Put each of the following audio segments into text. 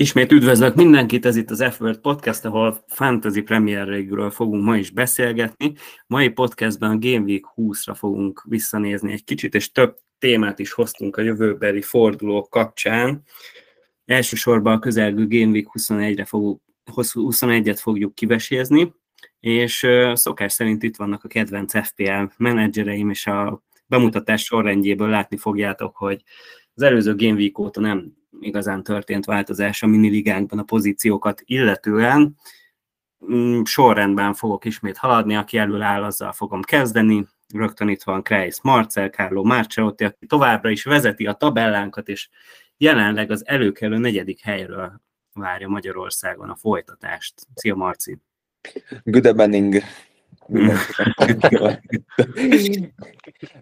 Ismét üdvözlök mindenkit, ez itt az f Podcast, ahol Fantasy Premier League-ről fogunk ma is beszélgetni. Mai podcastben a Game Week 20-ra fogunk visszanézni egy kicsit, és több témát is hoztunk a jövőbeli fordulók kapcsán. Elsősorban a közelgő Game Week 21-re fogunk, 21-et fogjuk kivesézni, és szokás szerint itt vannak a kedvenc FPL menedzsereim, és a bemutatás sorrendjéből látni fogjátok, hogy az előző Game Week óta nem igazán történt változás a miniligánkban a pozíciókat illetően. Mm, sorrendben fogok ismét haladni, aki elől áll, azzal fogom kezdeni. Rögtön itt van Kreis Marcel, Carlo Marcelotti, aki továbbra is vezeti a tabellánkat, és jelenleg az előkelő negyedik helyről várja Magyarországon a folytatást. Szia Marci! Good evening!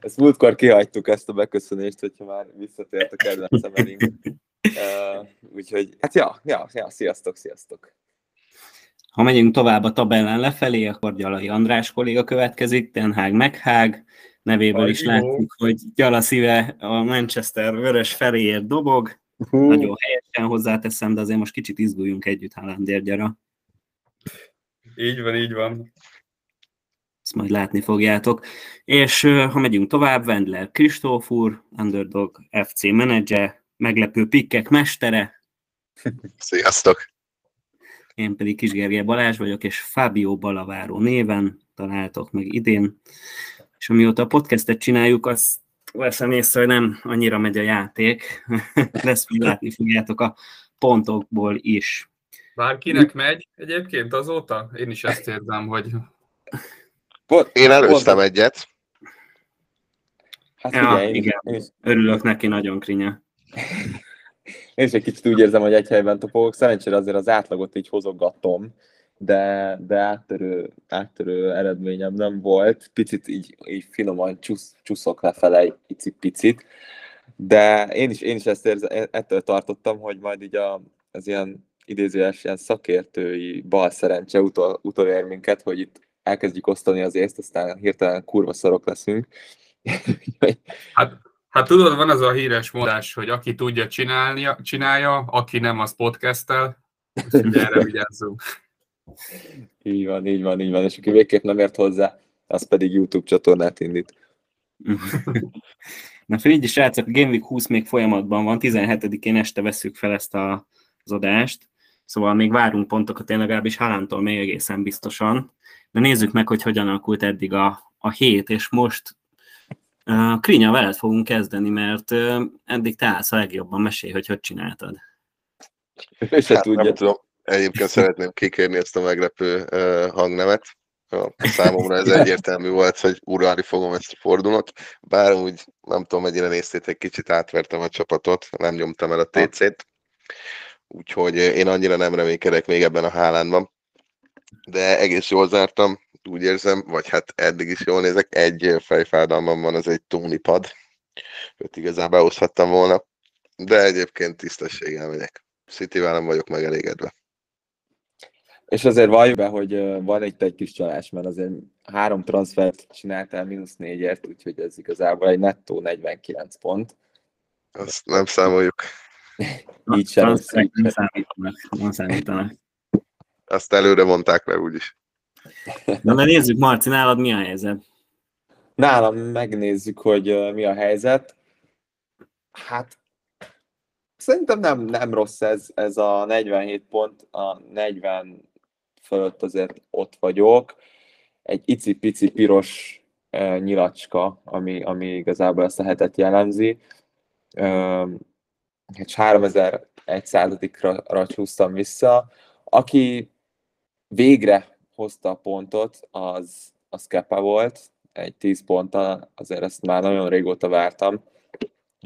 Ezt múltkor kihagytuk ezt a beköszönést, hogyha már visszatért a kedvencem elég. Uh, úgyhogy, hát ja, ja, ja, sziasztok, sziasztok. Ha megyünk tovább a tabellán lefelé, akkor Gyalai András kolléga következik, Tenhág Meghág, nevéből Aj, is jó. látjuk, hogy Gyala szíve a Manchester vörös feléért dobog. Hú. Nagyon helyesen hozzáteszem, de azért most kicsit izguljunk együtt Haalandért, gyara. Így van, így van ezt majd látni fogjátok. És ha megyünk tovább, Wendler Kristóf úr, Underdog FC menedzser, meglepő pikkek mestere. Sziasztok! Én pedig Kis Gergely Balázs vagyok, és Fábio Balaváró néven találtok meg idén. És amióta a podcastet csináljuk, az veszem észre, hogy nem annyira megy a játék. Lesz, hogy látni fogjátok a pontokból is. Bárkinek megy egyébként azóta? Én is ezt érzem, hogy Pont, Én előztem pont, egyet. Hát ja, igen, igen. Én, örülök neki, nagyon krinya. Én is egy kicsit úgy érzem, hogy egy helyben topogok. Szerencsére azért az átlagot így hozogatom, de, de áttörő, áttörő eredményem nem volt. Picit így, így finoman csusz, csuszok lefele egy picit. De én is, én is ezt érzem, ettől tartottam, hogy majd így a, az ilyen idézőes ilyen szakértői bal szerencse utol, utolér minket, hogy itt elkezdjük osztani az észt, aztán hirtelen kurva szarok leszünk. hát, hát tudod, van az a híres mondás, hogy aki tudja csinálni, csinálja, aki nem, az podcasttel. Erre vigyázzunk. Így van, így van, így van. És aki végképp nem ért hozzá, az pedig YouTube csatornát indít. Na figyelj, srácok, a Game Week 20 még folyamatban van, 17-én este veszük fel ezt a, az adást, szóval még várunk pontokat, én legalábbis Halántól még egészen biztosan. De nézzük meg, hogy hogyan alakult eddig a, a hét, és most uh, Krinya, veled fogunk kezdeni, mert uh, eddig te állsz a legjobban, mesélj, hogy hogy csináltad. És hát, tudom, egyébként szeretném kikérni ezt a meglepő uh, hangnemet. A számomra ez egyértelmű volt, hogy uralni fogom ezt a fordulót, bár úgy nem tudom, mennyire néztétek, kicsit átvertem a csapatot, nem nyomtam el a TC-t, úgyhogy én annyira nem reménykedek még ebben a hálánban de egész jól zártam, úgy érzem, vagy hát eddig is jól nézek, egy fejfájdalmam van, az egy Tony pad, őt igazán behozhattam volna, de egyébként tisztességgel megyek. city nem vagyok megelégedve. És azért valljuk be, hogy van egy, egy kis csalás, mert azért három transfert csináltál mínusz négyért, úgyhogy ez igazából egy nettó 49 pont. Azt nem számoljuk. Így sem. Nem számítanak. Nem számítanak. Azt előre mondták le úgyis. Na, de nézzük, Marci, nálad mi a helyzet? Nálam megnézzük, hogy mi a helyzet. Hát szerintem nem, nem rossz ez, ez a 47 pont, a 40 fölött azért ott vagyok. Egy icipici piros e, nyilacska, ami, ami igazából ezt a hetet jellemzi. E, és 3001 századikra csúsztam vissza. Aki végre hozta a pontot, az, az Kepa volt, egy 10 ponttal, azért ezt már nagyon régóta vártam.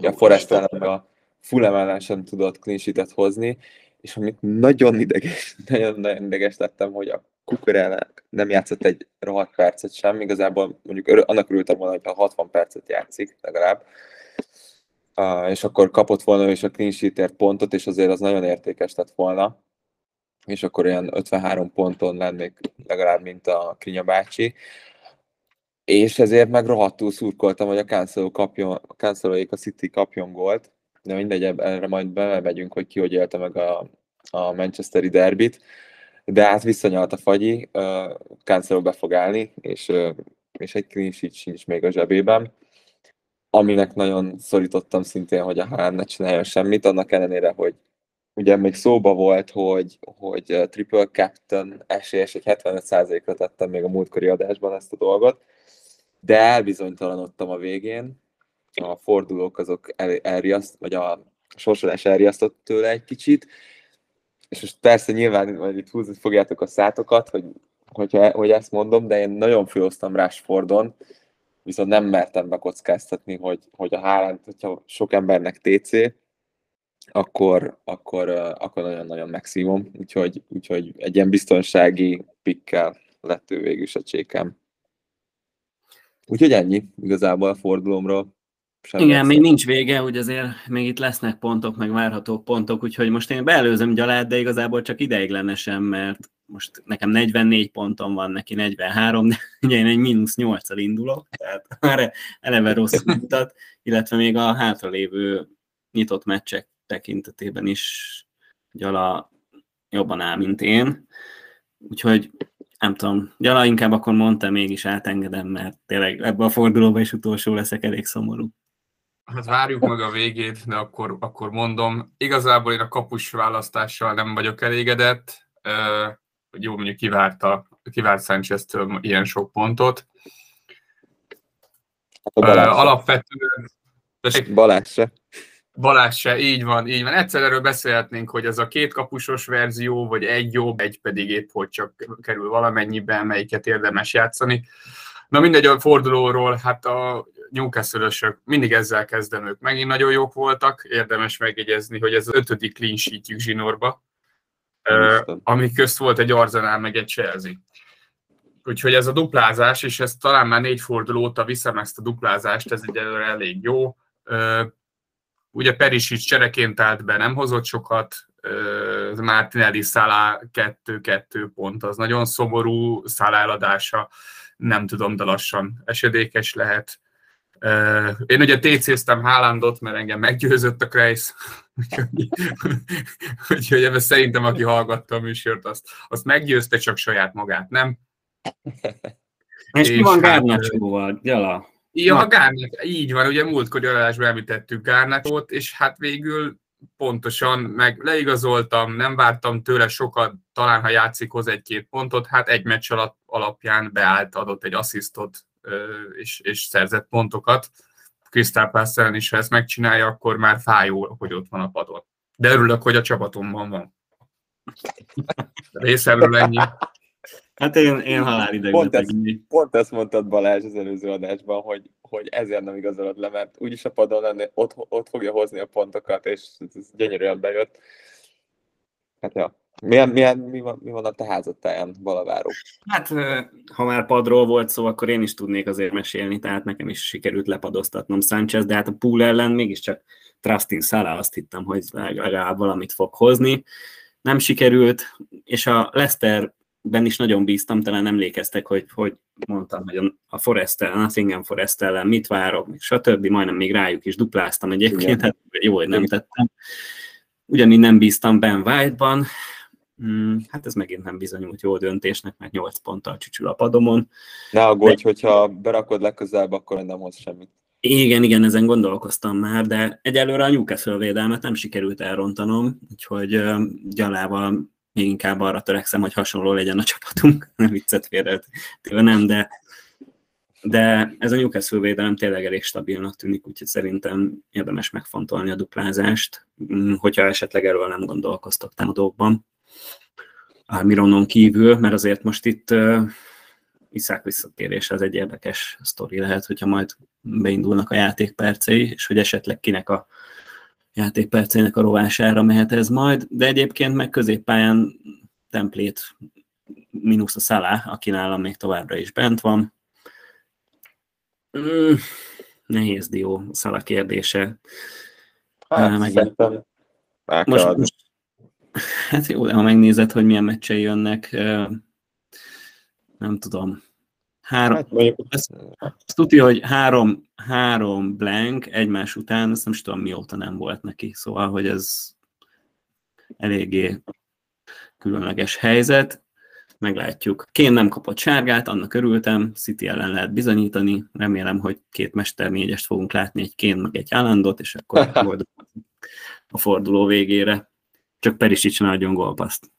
a Forest ellen a Fulham ellen sem tudott clean hozni, és amit nagyon ideges, nagyon, nagyon ideges lettem, hogy a Kukurának nem játszott egy rohadt percet sem, igazából mondjuk annak örültem volna, hogy 60 percet játszik legalább, uh, és akkor kapott volna is a clean pontot, és azért az nagyon értékes lett volna és akkor olyan 53 ponton lennék legalább, mint a Krinya bácsi. És ezért meg rohadtul szurkoltam, hogy a Cancelo kapjon, a a City kapjon gólt, de mindegy, erre majd bemegyünk, hogy ki hogy élte meg a a Manchesteri derbit, de hát visszanyalt a fagyi, Cancelo be fog állni, és, és egy clean sheet sincs még a zsebében, aminek nagyon szorítottam szintén, hogy a Haaland ne csináljon semmit, annak ellenére, hogy ugye még szóba volt, hogy, hogy triple captain esélyes, egy 75%-ra tettem még a múltkori adásban ezt a dolgot, de elbizonytalanodtam a végén, a fordulók azok el, elriaszt, vagy a sorsolás elriasztott tőle egy kicsit, és most persze nyilván hogy itt húzni fogjátok a szátokat, hogy, hogyha, hogy ezt mondom, de én nagyon főoztam Rashfordon, viszont nem mertem bekockáztatni, hogy, hogy a Haaland, hogyha sok embernek TC, akkor, akkor, akkor nagyon-nagyon megszívom, úgyhogy, úgyhogy egy ilyen biztonsági pikkel lett ő végül is a csékem. Úgyhogy ennyi igazából a fordulómról. Sem Igen, még nincs vége, hogy azért még itt lesznek pontok, meg várható pontok, úgyhogy most én beelőzöm gyalát, de igazából csak ideiglenesen, mert most nekem 44 ponton van, neki 43, de ugye én egy mínusz 8 indulok, tehát már eleve rossz mutat, illetve még a hátralévő nyitott meccsek tekintetében is Gyala jobban áll, mint én. Úgyhogy nem tudom, Gyala inkább akkor mondta, mégis átengedem, mert tényleg ebbe a fordulóba is utolsó leszek elég szomorú. Hát várjuk meg a végét, de akkor, akkor mondom, igazából én a kapus választással nem vagyok elégedett, hogy jó, mondjuk kivárta, kivárt sanchez ilyen sok pontot. Hát alapvetően... Balázs se. Balázs se, így van, így van. Egyszer erről beszélhetnénk, hogy ez a két kapusos verzió, vagy egy jobb, egy pedig épp, hogy csak kerül valamennyiben, melyiket érdemes játszani. Na mindegy, a fordulóról, hát a newcastle mindig ezzel kezdem, ők megint nagyon jók voltak, érdemes megjegyezni, hogy ez az ötödik clean sheetjük zsinórba, ami közt volt egy Arzenál meg egy Chelsea. Úgyhogy ez a duplázás, és ez talán már négy forduló óta viszem ezt a duplázást, ez egyelőre elég jó. Ugye Perisic csereként állt be, nem hozott sokat, Martinelli Szalá 2-2 pont, az nagyon szomorú, Szalá eladása, nem tudom, de lassan esedékes lehet. Én ugye TC-ztem Haalandot, mert engem meggyőzött a Kreis, úgyhogy ebben szerintem, aki hallgatta a műsort, azt, azt meggyőzte csak saját magát, nem? És, és ki van hát, Gárnacsóval, Gyala? Ja, a Gárnát, így van, ugye múltkor adásban említettük Gárnátot, és hát végül pontosan, meg leigazoltam, nem vártam tőle sokat, talán ha játszik hoz egy-két pontot, hát egy meccs alatt alapján beállt, adott egy asszisztot, és, és szerzett pontokat. Crystal palace is, ha ezt megcsinálja, akkor már fájó, hogy ott van a padon. De örülök, hogy a csapatomban van. Részemről ennyi. Hát én, én halálideg pont, ezt, pont ezt mondtad Balázs az előző adásban, hogy, hogy ezért nem igazolod le, mert úgyis a padon lenni, ott, ott fogja hozni a pontokat, és ez gyönyörűen bejött. Hát ja. Milyen, milyen, mi, van, mi van a te házattáján, Balaváró? Hát, ha már padról volt szó, akkor én is tudnék azért mesélni, tehát nekem is sikerült lepadoztatnom Sánchez, de hát a pool ellen mégiscsak Trustin Szala azt hittem, hogy legalább valamit fog hozni. Nem sikerült, és a Leicester ben is nagyon bíztam, talán emlékeztek, hogy, hogy mondtam, hogy a Forest ellen, a Nottingham Forest ellen mit várok, stb. Majdnem még rájuk is dupláztam egyébként, hát jó, hogy nem tettem. Ugyanígy nem bíztam Ben White-ban, hmm, hát ez megint nem bizonyult jó döntésnek, mert 8 ponttal csücsül a padomon. Ne aggódj, de... hogyha berakod legközelebb, akkor nem hoz semmit. Igen, igen, ezen gondolkoztam már, de egyelőre a Newcastle védelmet nem sikerült elrontanom, úgyhogy gyalával még inkább arra törekszem, hogy hasonló legyen a csapatunk, nem viccet félre, nem, de, de ez a Newcastle védelem tényleg elég stabilnak tűnik, úgyhogy szerintem érdemes megfontolni a duplázást, mm, hogyha esetleg erről nem gondolkoztak támadókban. Almironon kívül, mert azért most itt uh, Iszák visszatérése az egy érdekes sztori lehet, hogyha majd beindulnak a játékpercei, és hogy esetleg kinek a játékpercének a rovására mehet ez majd, de egyébként meg középpályán templét mínusz a Szalá, aki nálam még továbbra is bent van. Mm, nehéz dió Szalá kérdése. Hát, Megint... most, most, hát jó, de ha megnézed, hogy milyen meccsei jönnek, nem tudom, Három, hát, azt, azt tudja, hogy három, három blank egymás után, azt nem is tudom mióta nem volt neki, szóval, hogy ez eléggé különleges helyzet. Meglátjuk. Kén nem kapott sárgát, annak örültem, City ellen lehet bizonyítani. Remélem, hogy két mester négyest fogunk látni, egy Kén meg egy Állandot, és akkor a forduló végére. Csak Perisic ne adjon gólpaszt.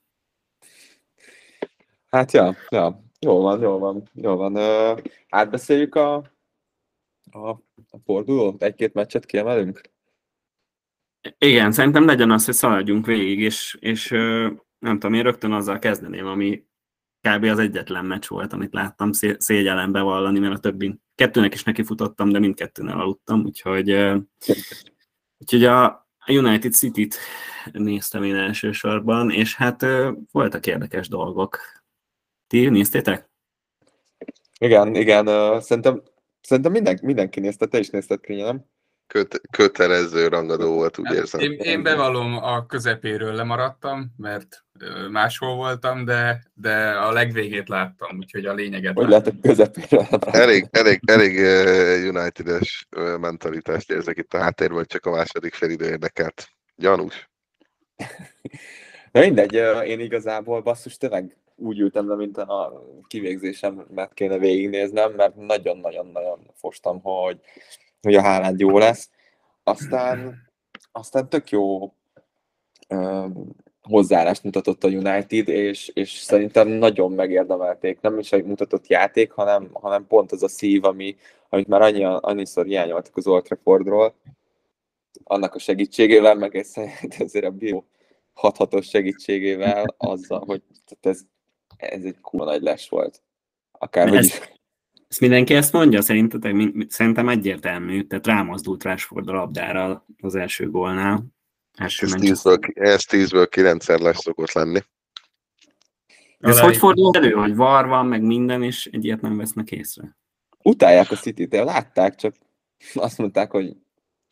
Hát ja, ja, jól van, jól van, jól van. Uh, átbeszéljük a, a, a fordulót? Egy-két meccset kiemelünk? Igen, szerintem legyen az, hogy szaladjunk végig, és, és nem tudom, én rögtön azzal kezdeném, ami kb. az egyetlen meccs volt, amit láttam szégyellen bevallani, mert a többi kettőnek is nekifutottam, de mindkettőnél aludtam, úgyhogy, úgyhogy a United City-t néztem én elsősorban, és hát voltak érdekes dolgok. Ti néztétek? Igen, igen, szerintem, szerintem minden, mindenki nézte, te is nézted, nem? köt, kötelező rangadó volt, úgy hát érzem. Én, én bevallom, a közepéről lemaradtam, mert máshol voltam, de, de a legvégét láttam, úgyhogy a lényeget Hogy lehet a közepéről Elég, elég, elég United-es mentalitást érzek itt a háttérben, hogy csak a második felidő érdekelt. Gyanús. Na mindegy, én igazából basszus tényleg úgy ültem le, mint a kivégzésemet kéne végignéznem, mert nagyon-nagyon-nagyon fostam, hogy hogy a Haaland jó lesz. Aztán, aztán tök jó um, hozzáállást mutatott a United, és, és szerintem nagyon megérdemelték. Nem is egy mutatott játék, hanem, hanem pont az a szív, ami, amit már annyi, annyiszor hiányoltak az Old Traffordról, annak a segítségével, meg egy azért a bio hathatos segítségével, azzal, hogy ez, ez egy kurva nagy les volt. Akárhogy ez, ezt mindenki ezt mondja? Szerintetek, szerintem egyértelmű, tehát rámozdult Rásford a labdára az első gólnál. Első ez, tízből, ez tízből kilencszer lesz szokott lenni. Ez hogy fordul elő, hogy var van, meg minden, és egy ilyet nem vesznek észre? Utálják a City-t, látták, csak azt mondták, hogy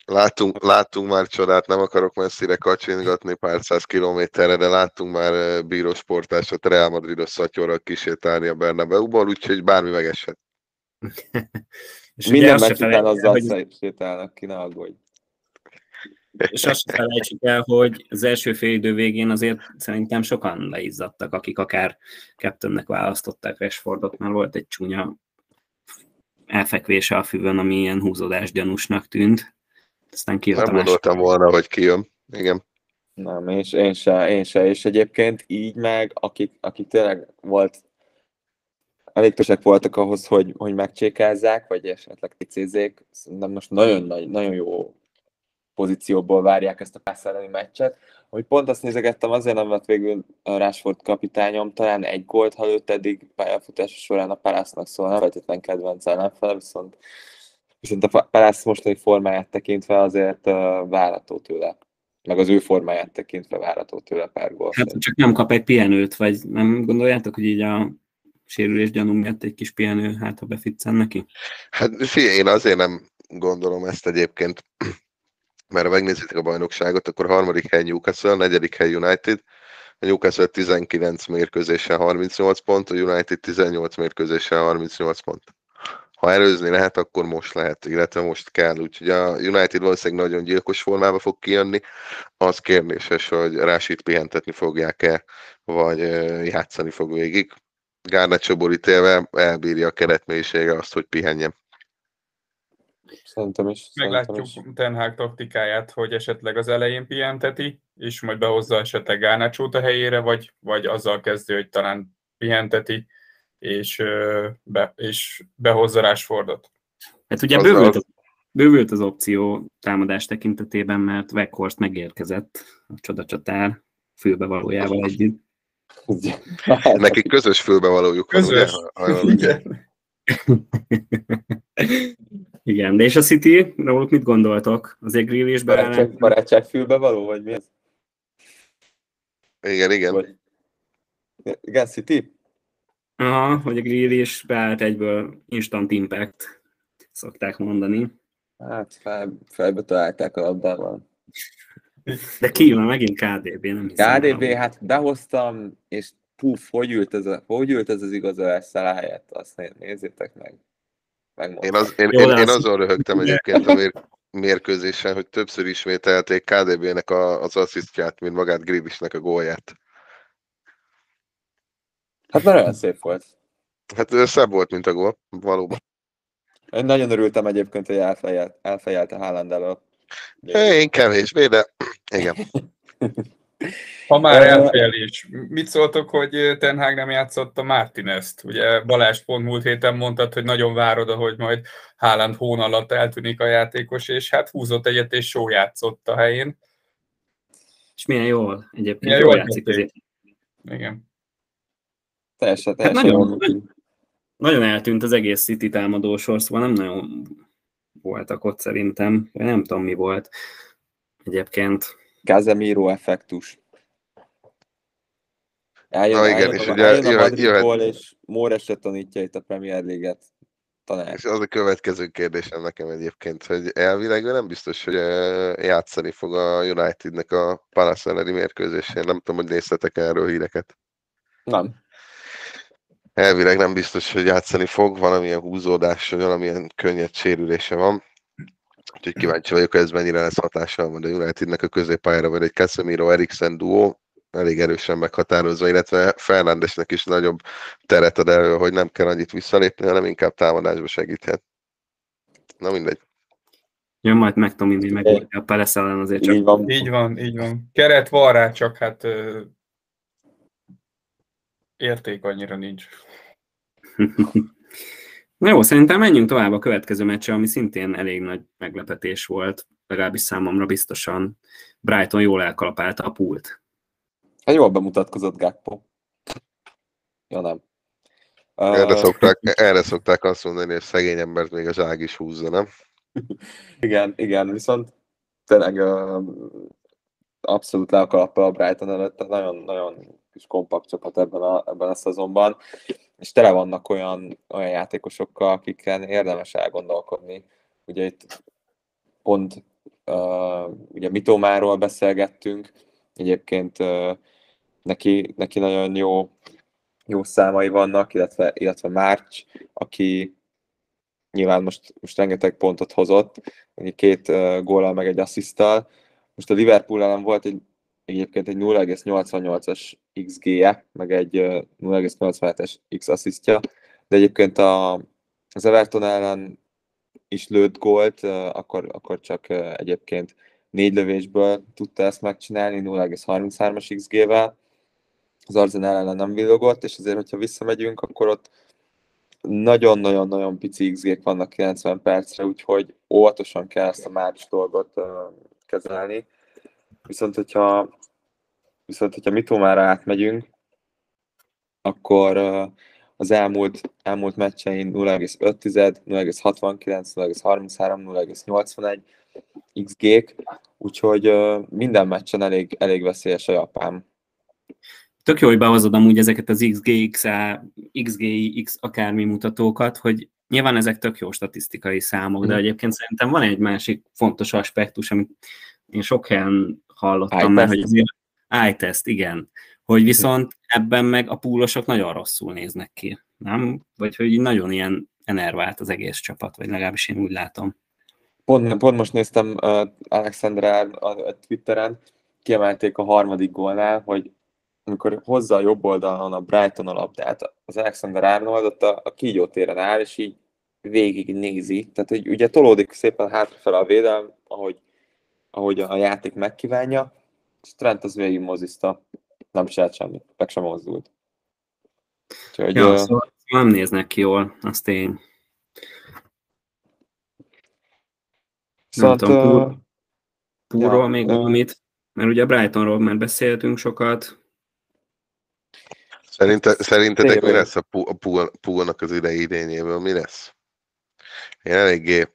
Láttunk, láttunk már csodát, nem akarok messzire kacsingatni pár száz kilométerre, de láttunk már bírósportásot Real Madridos szatyorral kísértálni a Bernabeu-ból, úgyhogy bármi megeshet. és Minden meccs után azzal hogy... sétálnak ki, ne aggódj. És azt felejtsük el, hogy az első fél idő végén azért szerintem sokan leizzadtak, akik akár Captainnek választották Rashfordot, mert volt egy csúnya elfekvése a füvön, ami ilyen húzódás gyanúsnak tűnt. Aztán Nem gondoltam volna, hogy kijön. Igen. Nem, és én se, én se, és egyébként így meg, akik, akik tényleg volt elég tösek voltak ahhoz, hogy, hogy megcsékázzák, vagy esetleg ticézzék. Szerintem most nagyon, nagy, nagyon jó pozícióból várják ezt a passz elleni meccset. Hogy pont azt nézegettem, azért nem lett végül Rashford kapitányom, talán egy gólt, ha őt eddig pályafutása során a Palásznak szól, nem feltétlen kedvenc ellenfele, viszont, viszont a Palász mostani formáját tekintve azért várható tőle meg az ő formáját tekintve várható tőle pár gól. Hát csak nem kap egy pihenőt, vagy nem gondoljátok, hogy így a sérülés gyanú miatt egy kis pihenő, hát ha beficcen neki? Hát figyelj, én azért nem gondolom ezt egyébként, mert ha megnézitek a bajnokságot, akkor harmadik hely Newcastle, negyedik hely United, a Newcastle 19 mérkőzéssel 38 pont, a United 18 mérkőzéssel 38 pont. Ha előzni lehet, akkor most lehet, illetve most kell. Úgyhogy a United valószínűleg nagyon gyilkos formába fog kijönni. Az kérdéses, hogy Rásit pihentetni fogják-e, vagy játszani fog végig. Garnacho borítélve elbírja a keretmélysége azt, hogy pihenjen. Szerintem is. Meglátjuk szerintem is. Ten Hag taktikáját, hogy esetleg az elején pihenteti, és majd behozza esetleg garnacho a helyére, vagy, vagy azzal kezdő, hogy talán pihenteti, és, be, és behozza Rashfordot. Hát ugye bővült az, bővült az opció támadás tekintetében, mert Weghorst megérkezett a csodacsatár fülbevalójával együtt. Nekik közös fülbevalójuk közös. van, ugye? Igen. Igen, de és a City, róluk mit gondoltok? Azért Grealish barátság, barátság fülbevaló, vagy mi ez? Igen, igen. Vagy... Igen, City? Aha, hogy a Grealish beállt egyből instant impact, szokták mondani. Hát fel, felbe találták a labdával. De ki van megint KDB, nem hiszem. KDB, el. hát behoztam, és puf, hogy ült ez, a, hogy ült ez az igazolás helyett, azt nézzétek meg. Én, az, én, Jó, én, én azon röhögtem egyébként, amíg, mérkőzésen, hogy többször ismételték KDB-nek a, az asszisztját, mint magát Gribisnek a gólját. Hát már olyan szép volt. Hát szebb volt, mint a gól, valóban. Én nagyon örültem egyébként, hogy elfejelt, elfejelte Haaland elől. Én kevésbé, de igen. Ha már elfejlés, mit szóltok, hogy Ten Hag nem játszott a Martinez-t? Ugye Balázs pont múlt héten mondtad, hogy nagyon várod, hogy majd Haaland hón alatt eltűnik a játékos, és hát húzott egyet, és só játszott a helyén. És milyen jól egyébként, milyen jól, jól játszik azért. Igen. Teljesen, teljesen hát nagyon, nagyon, nagyon eltűnt az egész City támadó sor, szóval nem nagyon voltak ott szerintem, nem tudom mi volt egyébként. Casemiro effektus. Eljön, Na igen, eljön, és ugye eljön a jöhet, Madridból, és Móres se tanítja itt a Premier League-et. Tanár. És az a következő kérdésem nekem egyébként, hogy elvileg nem biztos, hogy játszani fog a Unitednek a Palace elleni mérkőzésén. Nem tudom, hogy néztetek erről híreket. Nem. Elvileg nem biztos, hogy játszani fog, valamilyen húzódás, vagy valamilyen könnyed sérülése van. Úgyhogy kíváncsi vagyok, hogy ez mennyire lesz hatással van a Unitednek a középpályára, vagy egy Casemiro Eriksen duó, elég erősen meghatározva, illetve Fernándesnek is nagyobb teret ad elő, hogy nem kell annyit visszalépni, hanem inkább támadásba segíthet. Na mindegy. Jön majd meg tudom inni, meg a Pelesz ellen azért csak. Így van. így van, így van. Keret van rá, csak hát érték annyira nincs. Na jó, szerintem menjünk tovább a következő meccsre, ami szintén elég nagy meglepetés volt, legalábbis számomra biztosan. Brighton jól elkalapálta a pult. Hát jól bemutatkozott Gakpo. Ja nem. Erre, uh, szokták, erre szokták azt mondani, hogy szegény embert még a zság is húzza, nem? igen, igen, viszont tényleg uh, abszolút le a a Brighton előtt, nagyon-nagyon kis kompakt csapat ebben a, ebben a szezonban, és tele vannak olyan, olyan játékosokkal, akikkel érdemes elgondolkodni. Ugye itt pont uh, ugye Mitomáról beszélgettünk, egyébként uh, neki, neki nagyon jó, jó számai vannak, illetve, illetve Márcs, aki nyilván most, most rengeteg pontot hozott, két uh, góllal meg egy asszisztal. Most a Liverpool ellen volt egy egyébként egy 0,88-as XG-je, meg egy 0,87-es X asszisztja, de egyébként a, az Everton ellen is lőtt gólt, akkor, akkor csak egyébként négy lövésből tudta ezt megcsinálni, 0,33-as XG-vel. Az Arsenal ellen nem villogott, és azért, hogyha visszamegyünk, akkor ott nagyon-nagyon-nagyon pici XG-k vannak 90 percre, úgyhogy óvatosan kell ezt a márcs dolgot kezelni. Viszont, hogyha, viszont, hogyha Mitomára átmegyünk, akkor az elmúlt, elmúlt meccsein 0,5, 0,69, 0,33, 0,81 XG-k, úgyhogy minden meccsen elég, elég veszélyes a Japán. Tök jó, hogy behozod amúgy ezeket az XG, XG, X akármi mutatókat, hogy nyilván ezek tök jó statisztikai számok, de mm. egyébként szerintem van egy másik fontos aspektus, amit én sok helyen hallottam már, hogy azért iTest, igen. Hogy viszont ebben meg a púlosok nagyon rosszul néznek ki, nem? Vagy hogy nagyon ilyen enervált az egész csapat, vagy legalábbis én úgy látom. Pont, pont most néztem uh, Alexandra a, Twitteren, kiemelték a harmadik gólnál, hogy amikor hozza a jobb oldalon a Brighton a labdát, az Alexander Arnold ott a, a kígyó téren áll, és így végig nézi. Tehát, hogy ugye tolódik szépen hátrafele a védelem, ahogy ahogy a játék megkívánja, Trent az végig moziszta, nem csinált semmit, meg sem mozdult. Úgyhogy, ja, uh, szóval nem néznek ki jól, az tény. Szóval tudom, Púrról ja, még valamit, mert ugye Brightonról már beszéltünk sokat. Szerinte, szerintetek mi lesz a Poolnak az idei idényéből? Mi lesz? Én eléggé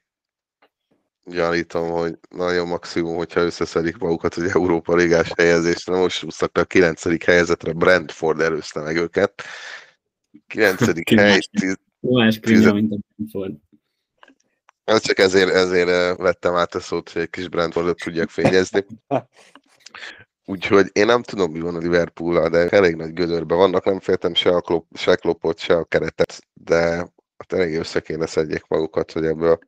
gyanítom, hogy nagyon maximum, hogyha összeszedik magukat hogy Európa Ligás helyezésre. Most úsztak a 9. helyezetre, Brentford előzte meg őket. 9. hely, Más krinya, mint a Brentford. Ez csak ezért, ezért vettem át a szót, hogy egy kis Brentfordot tudjak fényezni. Úgyhogy én nem tudom, mi van a liverpool de elég nagy gödörben vannak, nem féltem se a, klop, se a klopot, se a keretet, de hát elég össze kéne szedjék magukat, hogy ebből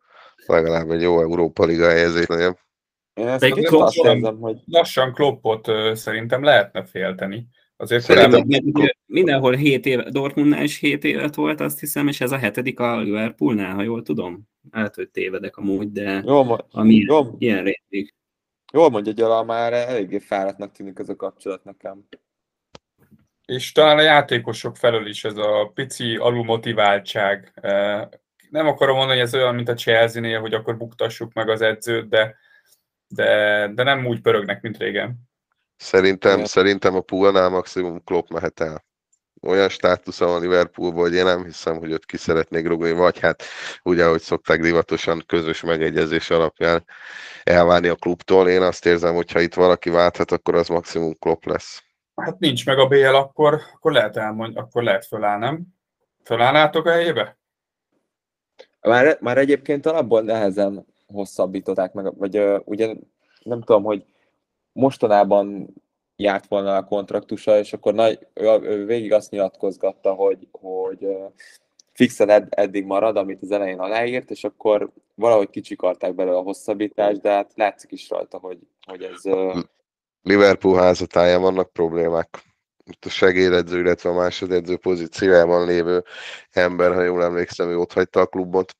legalább egy jó Európa Liga helyezés legyen. Én ezt Klopp, azt érzem, hogy... Lassan Kloppot uh, szerintem lehetne félteni. Azért szerintem korábban... mindenhol 7 éve, Dortmundnál is 7 évet volt, azt hiszem, és ez a hetedik a Liverpoolnál, ha jól tudom. Lehet, hogy tévedek amúgy, de jó, ami jó. ilyen rétig. Jól mondja Gyala, már eléggé fáradtnak tűnik ez a kapcsolat nekem. És talán a játékosok felől is ez a pici alulmotiváltság. Nem akarom mondani, hogy ez olyan, mint a Chelsea-nél, hogy akkor buktassuk meg az edzőt, de, de, de nem úgy pörögnek, mint régen. Szerintem, ja. szerintem a Poolnál maximum Klopp mehet el. Olyan státusza van Liverpoolban, hogy én nem hiszem, hogy ott ki szeretnék rugni, vagy hát ugye, ahogy szokták divatosan közös megegyezés alapján elválni a klubtól. Én azt érzem, hogy ha itt valaki válthat, akkor az maximum Klopp lesz. Hát nincs meg a BL, akkor, akkor lehet elmond, akkor lehet föláll, nem? Fölállnátok a helyébe? Már, már egyébként alapból nehezen hosszabbították meg, vagy uh, ugye nem tudom, hogy mostanában járt volna a kontraktusa, és akkor nagy, ő végig azt nyilatkozgatta, hogy, hogy fixen ed, eddig marad, amit az elején aláírt, és akkor valahogy kicsikarták belőle a hosszabbítást, de hát látszik is rajta, hogy, hogy ez... Liverpool házatáján vannak problémák. Itt a segédedző, illetve a másodedző pozíciójában lévő ember, ha jól emlékszem, ő ott hagyta a klubot.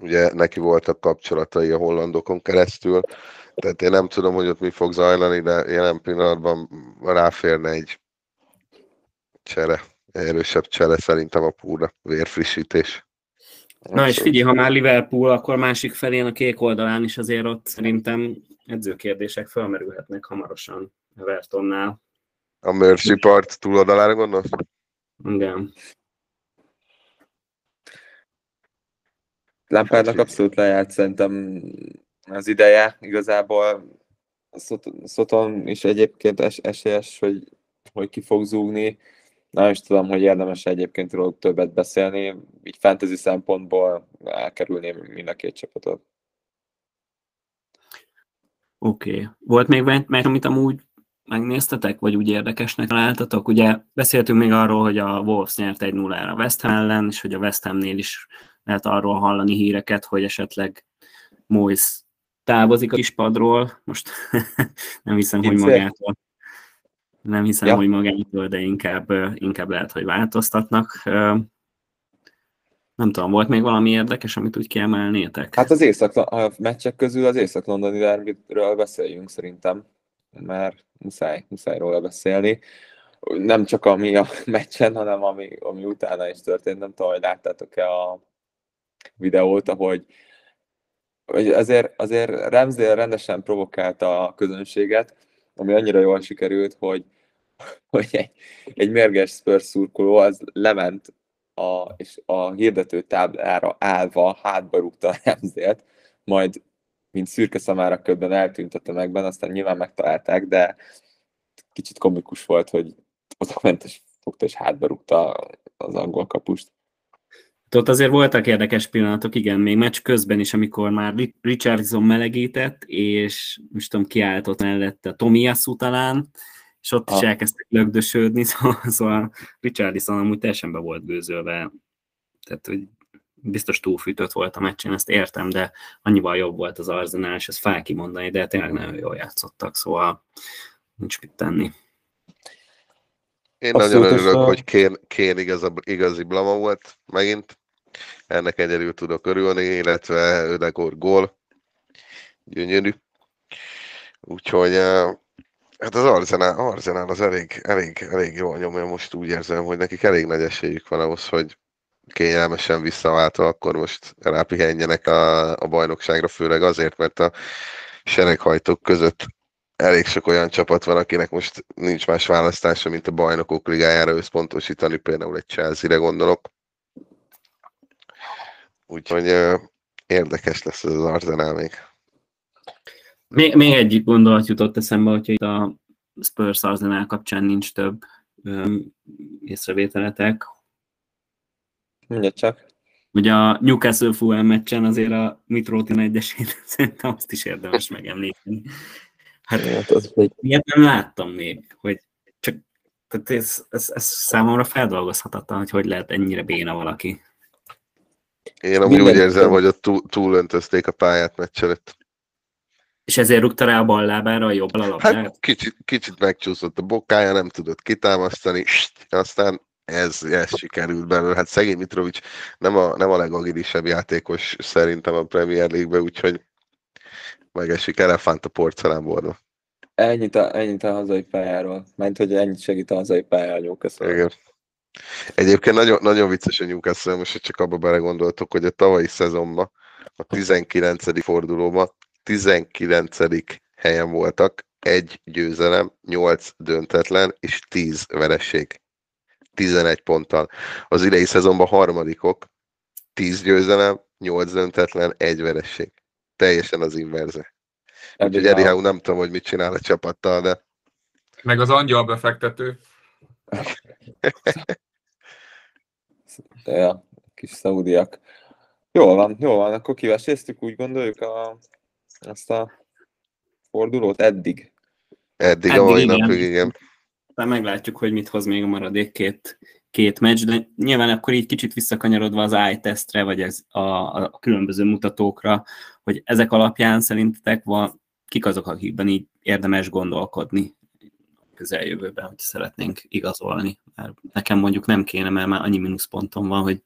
Ugye neki voltak kapcsolatai a hollandokon keresztül, tehát én nem tudom, hogy ott mi fog zajlani, de jelen pillanatban ráférne egy csere, erősebb csere szerintem a púra, vérfrissítés. Na és figyelj, ha már Liverpool, akkor másik felén a kék oldalán is azért ott szerintem edzőkérdések felmerülhetnek hamarosan Evertonnál. A Mercy part túloldalára gondolsz? Igen. Lampardnak abszolút lejárt szerintem az ideje igazából Szoton is egyébként es- esélyes, hogy, hogy ki fog zúgni. Nem is tudom, hogy érdemes egyébként róla többet beszélni. Így fantasy szempontból elkerülném mind a két csapatot. Oké. Okay. Volt még meccs, amit amúgy megnéztetek, vagy úgy érdekesnek találtatok? Ugye beszéltünk még arról, hogy a Wolves nyert egy 0 a West Ham ellen, és hogy a West Hamnél is lehet arról hallani híreket, hogy esetleg Moise távozik a kispadról, most nem hiszem, hogy magától. Nem hiszem, ja. hogy magától, de inkább, inkább lehet, hogy változtatnak. Nem tudom, volt még valami érdekes, amit úgy kiemelnétek? Hát az észak, a meccsek közül az észak-londoni derbyről beszéljünk szerintem, mert muszáj, muszáj róla beszélni. Nem csak ami a meccsen, hanem ami, ami utána is történt. Nem tudom, hogy láttátok-e a videót, ahogy hogy azért, azért Ramsdale rendesen provokálta a közönséget, ami annyira jól sikerült, hogy, hogy egy, egy mérges Spurs szurkoló az lement a, és a hirdető táblára állva hátba rúgta a Ramsdale-t, majd mint szürke szamára ködben eltűnt a tömegben, aztán nyilván megtalálták, de kicsit komikus volt, hogy oda ment és fogta és hátba rúgta az angol kapust. Ott azért voltak érdekes pillanatok, igen, még meccs közben is, amikor már Richardson melegített, és most tudom, kiáltott mellette Tomiyasu talán, és ott ah. is elkezdtek lögdösödni, szóval, szóval Richardson amúgy teljesen be volt gőzölve, tehát hogy biztos túlfűtött volt a meccsen, ezt értem, de annyival jobb volt az Arsenal, és ezt fel kimondani, de tényleg nagyon jól játszottak, szóval nincs mit tenni. Én Abszolút nagyon örülök, a... hogy Kén, Kén igaz, igazi blama volt megint. Ennek egyedül tudok örülni, illetve Ödegor gól. Gyönyörű. Úgyhogy hát az Arzenál, Arzenál az elég, elég, elég jól nyomja, most úgy érzem, hogy nekik elég nagy esélyük van ahhoz, hogy kényelmesen visszaváltva, akkor most rápihenjenek a, a bajnokságra, főleg azért, mert a sereghajtók között elég sok olyan csapat van, akinek most nincs más választása, mint a bajnokok ligájára összpontosítani, például egy Chelsea-re gondolok. Úgyhogy érdekes lesz ez az Arsenal még. Még, még egy gondolat jutott eszembe, hogyha itt a Spurs Arsenal kapcsán nincs több um, észrevételetek. Mondja csak. Ugye a Newcastle Fulham meccsen azért a Mitrotin egyesét szerintem azt is érdemes megemlíteni. Hát, hát az még... ilyet nem láttam még, hogy csak tehát ez, ez, ez számomra feldolgozhatatlan, hogy hogy lehet ennyire béna valaki. Én amúgy úgy érzem, hogy ott túl, túlöntözték a pályát meccs előtt. És ezért rúgta rá a bal lábára a jobb a Hát kicsit, kicsit megcsúszott a bokája, nem tudott kitámasztani, aztán ez, ez sikerült belőle. Hát szegény Mitrovic nem a, nem a legagilisebb játékos szerintem a Premier League-be, úgyhogy megesik elefánt a porcelánborba. Ennyit a, ennyit a hazai pályáról. Ment, hogy ennyit segít a hazai pályára a Newcastle. Igen. Egyébként nagyon, nagyon vicces a Newcastle, most csak abba belegondoltok, hogy a tavalyi szezonban, a 19. fordulóban 19. helyen voltak, egy győzelem, 8 döntetlen és 10 vereség. 11 ponttal. Az idei szezonban harmadikok, 10 győzelem, 8 döntetlen, egy veresség. Teljesen az inverze. Úgyhogy Eddie Howe nem tudom, hogy mit csinál a csapattal, de... Meg az angyal befektető. ja, kis szaudiak. Jól van, jól van, akkor kiveséztük, úgy gondoljuk a, azt a fordulót eddig. Eddig, Eddig a mai igen. napig, igen. Aztán meglátjuk, hogy mit hoz még a maradék két, két meccs, de nyilván akkor így kicsit visszakanyarodva az eye-testre, vagy ez a, a különböző mutatókra, hogy ezek alapján szerintetek van, kik azok, akikben így érdemes gondolkodni közeljövőben, hogy szeretnénk igazolni. Mert nekem mondjuk nem kéne, mert már annyi mínuszpontom van, hogy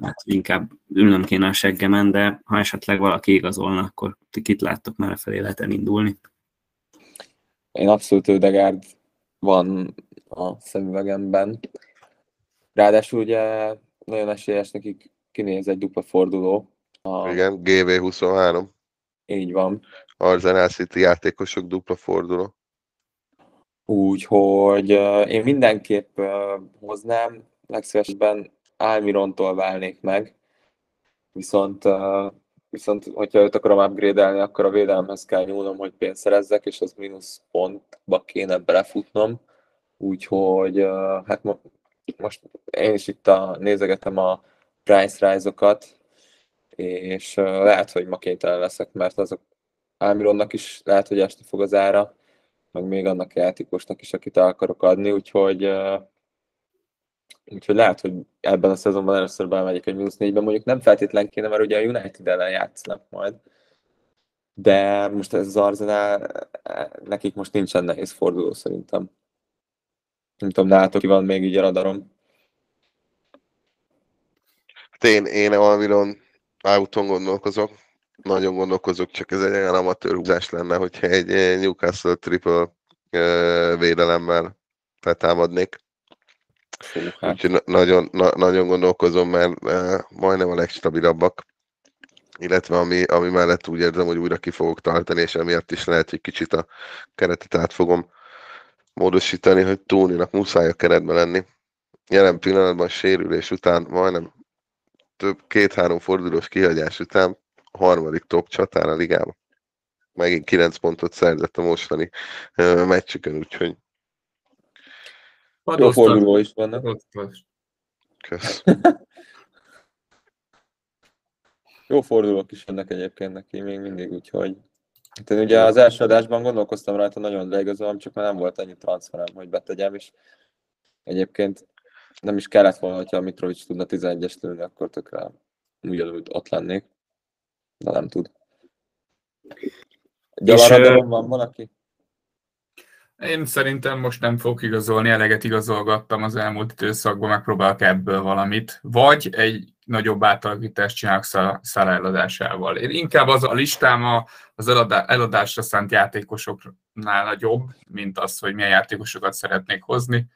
hát inkább ülnöm kéne a seggemen, de ha esetleg valaki igazolna, akkor kit láttok már felé lehet elindulni. Én abszolút Ödegárd van a szemüvegemben. Ráadásul ugye nagyon esélyes nekik kinéz egy dupla forduló. A... Igen, GV23. Így van. Arsenal City játékosok dupla forduló. Úgyhogy uh, én mindenképp uh, hoznám, legszívesebben Almirontól válnék meg, viszont, uh, viszont hogyha őt akarom upgrade akkor a védelemhez kell nyúlnom, hogy pénzt szerezzek, és az mínusz pontba kéne belefutnom. Úgyhogy hát mo- most én is itt a, nézegetem a price rise-okat, és lehet, hogy ma kénytelen leszek, mert azok Almironnak is lehet, hogy esni fog az ára, meg még annak játékosnak is, akit el akarok adni, úgyhogy, úgyhogy lehet, hogy ebben a szezonban először belemegyek egy mínusz négyben, mondjuk nem feltétlen kéne, mert ugye a United ellen játszanak majd, de most ez az Arsenal, nekik most nincsen nehéz forduló szerintem. Nem tudom, látok, ki van még így a radarom. Hát én, én Almiron Auton gondolkozok, nagyon gondolkozok, csak ez egy olyan amatőr húzás lenne, hogyha egy Newcastle triple védelemmel feltámadnék. Hát. Úgyhogy nagyon, na, nagyon gondolkozom, mert majdnem a legstabilabbak, illetve ami, ami mellett úgy érzem, hogy újra ki fogok tartani, és emiatt is lehet, hogy kicsit a keretet át fogom módosítani, hogy Tóninak muszáj a keretben lenni. Jelen pillanatban sérülés után, majdnem több két-három fordulós kihagyás után harmadik top csatár a ligában. Megint 9 pontot szerzett a mostani uh, meccsükön, úgyhogy jó forduló is vannak. Kösz. jó fordulók is vannak egyébként neki még mindig, úgyhogy Hát én ugye az első adásban gondolkoztam rajta, nagyon leigazolom, csak már nem volt annyi transferem, hogy betegyem, és egyébként nem is kellett volna, hogyha a Mitrovic tudna 11-es lőni, akkor tökre ugyanúgy ott lennék de nem tud. Gyalaradalom van valaki? Én szerintem most nem fogok igazolni, eleget igazolgattam az elmúlt időszakban, megpróbálok ebből valamit. Vagy egy nagyobb átalakítást csinálok Szara eladásával. Én inkább az a listám az eladásra szánt játékosoknál nagyobb, mint az, hogy milyen játékosokat szeretnék hozni.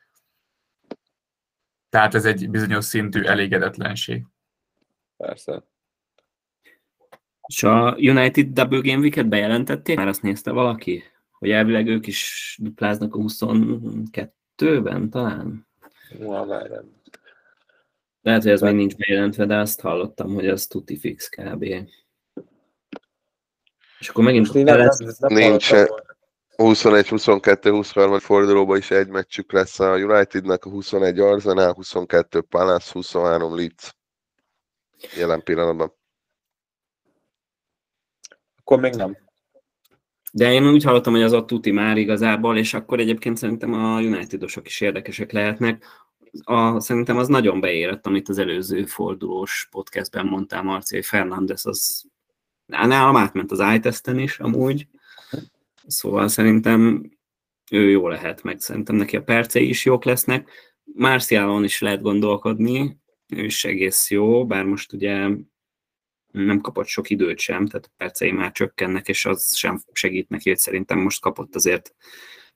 Tehát ez egy bizonyos szintű elégedetlenség. Persze. És a United Double Game Week-et bejelentették? Már azt nézte valaki? Hogy elvileg ők is dupláznak a 22-ben talán? Na, nem. Lehet, hogy ez még nincs bejelentve, de azt hallottam, hogy az tuti fix kb. És akkor megint nem, nem, nem nincs 21, 22, 23 fordulóban is egy meccsük lesz a Unitednek, a 21 Arsenal, 22 Palace, 23 Leeds. Jelen pillanatban. Akkor még nem. De én úgy hallottam, hogy az ott tuti már igazából, és akkor egyébként szerintem a Unitedosok is érdekesek lehetnek. a, szerintem az nagyon beérett, amit az előző fordulós podcastben mondtál, Marci, hogy Fernandez az nálam átment az iTesten is amúgy, szóval szerintem ő jó lehet, meg szerintem neki a percei is jók lesznek. Marcialon is lehet gondolkodni, ő is egész jó, bár most ugye nem kapott sok időt sem, tehát a percei már csökkennek, és az sem segít neki, hogy szerintem most kapott azért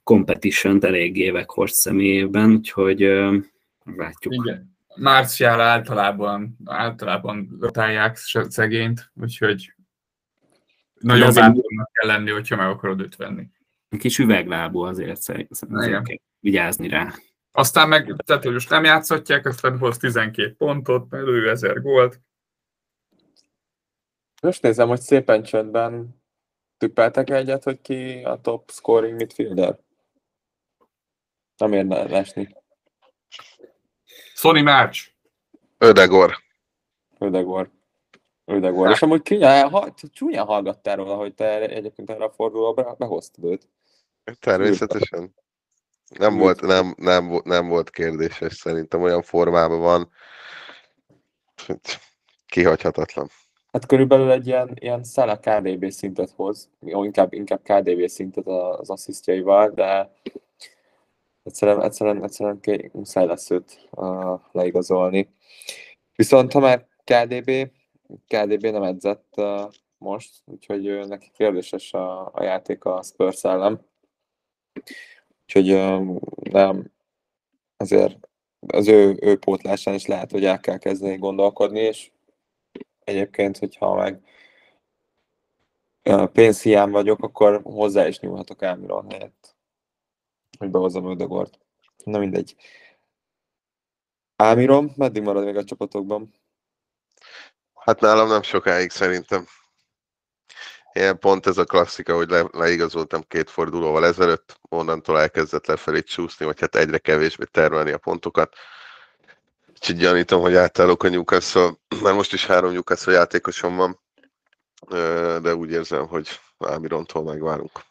competition-t eléggé Weghorst személyében, úgyhogy uh, látjuk. Igen. Márciál általában, általában rotálják szegényt, úgyhogy nagyon bátornak kell lenni, hogyha meg akarod őt venni. Egy kis üveglábú azért szerintem kell vigyázni rá. Aztán meg, tehát hogy most nem játszhatják, aztán hoz 12 pontot, elő 1000 gólt. Most nézem, hogy szépen csöndben tüppeltek egyet, hogy ki a top scoring midfielder. Nem érne lesni. Sony Márcs. Ödegor. Ödegor. Ödegor. És amúgy csúnyán, ha, csúnyán hallgattál róla, hogy te egyébként erre a fordulóba behoztad őt. Természetesen. Nem volt, nem, nem, nem volt kérdéses, szerintem olyan formában van, hogy kihagyhatatlan. Hát körülbelül egy ilyen, ilyen Szala KDB szintet hoz, inkább, inkább KDB szintet az asszisztjaival, de egyszerűen, egyszerűen, egyszerűen muszáj lesz őt uh, leigazolni. Viszont ha már KDB, KDB nem edzett uh, most, úgyhogy uh, neki kérdéses a, a játék a Spurs ellen. Úgyhogy uh, nem, azért az ő, ő pótlásán is lehet, hogy el kell kezdeni gondolkodni, és egyébként, hogyha meg pénzhiány vagyok, akkor hozzá is nyúlhatok Ámiron helyett, hogy behozom Ödegort. Na mindegy. Ámirom, meddig marad még a csapatokban? Hát nálam nem sokáig szerintem. Ilyen pont ez a klasszika, hogy le, leigazoltam két fordulóval ezelőtt, onnantól elkezdett lefelé csúszni, vagy hát egyre kevésbé termelni a pontokat. Úgyhogy gyanítom, hogy átállok a Newcastle, mert most is három Newcastle játékosom van, de úgy érzem, hogy Ámirontól megvárunk.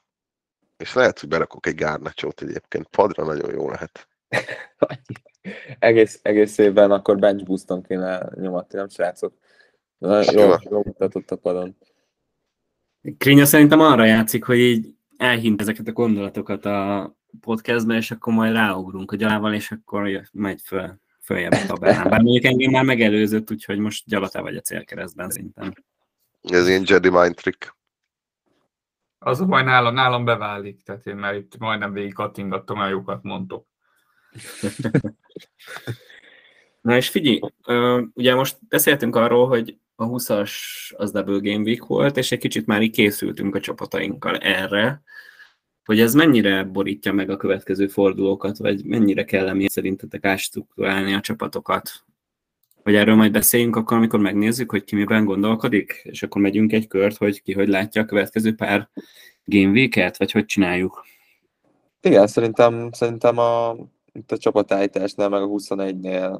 És lehet, hogy berakok egy Garnacsót egyébként, padra nagyon jó lehet. egész, egész évben akkor bench booston kéne nyomatni, nem srácok? Jó, jó mutatott a padon. Krinya szerintem arra játszik, hogy így elhint ezeket a gondolatokat a podcastben, és akkor majd ráugrunk a gyalával, és akkor megy föl följebb a tabellán. Bár mondjuk engem már megelőzött, úgyhogy most gyalatá vagy a célkeresztben szerintem. Ez ilyen Jedi mind trick. Az a baj nálam, nálam beválik, tehát én már itt majdnem végig kattingattam, el jókat mondtok. Na és figyelj, ugye most beszéltünk arról, hogy a 20-as az Double Game Week volt, és egy kicsit már így készültünk a csapatainkkal erre, hogy ez mennyire borítja meg a következő fordulókat, vagy mennyire kell emiatt szerintetek ástruktúrálni a csapatokat? Vagy erről majd beszéljünk akkor, amikor megnézzük, hogy ki miben gondolkodik, és akkor megyünk egy kört, hogy ki hogy látja a következő pár game vagy hogy csináljuk? Igen, szerintem, szerintem a, itt a csapatállításnál, meg a 21-nél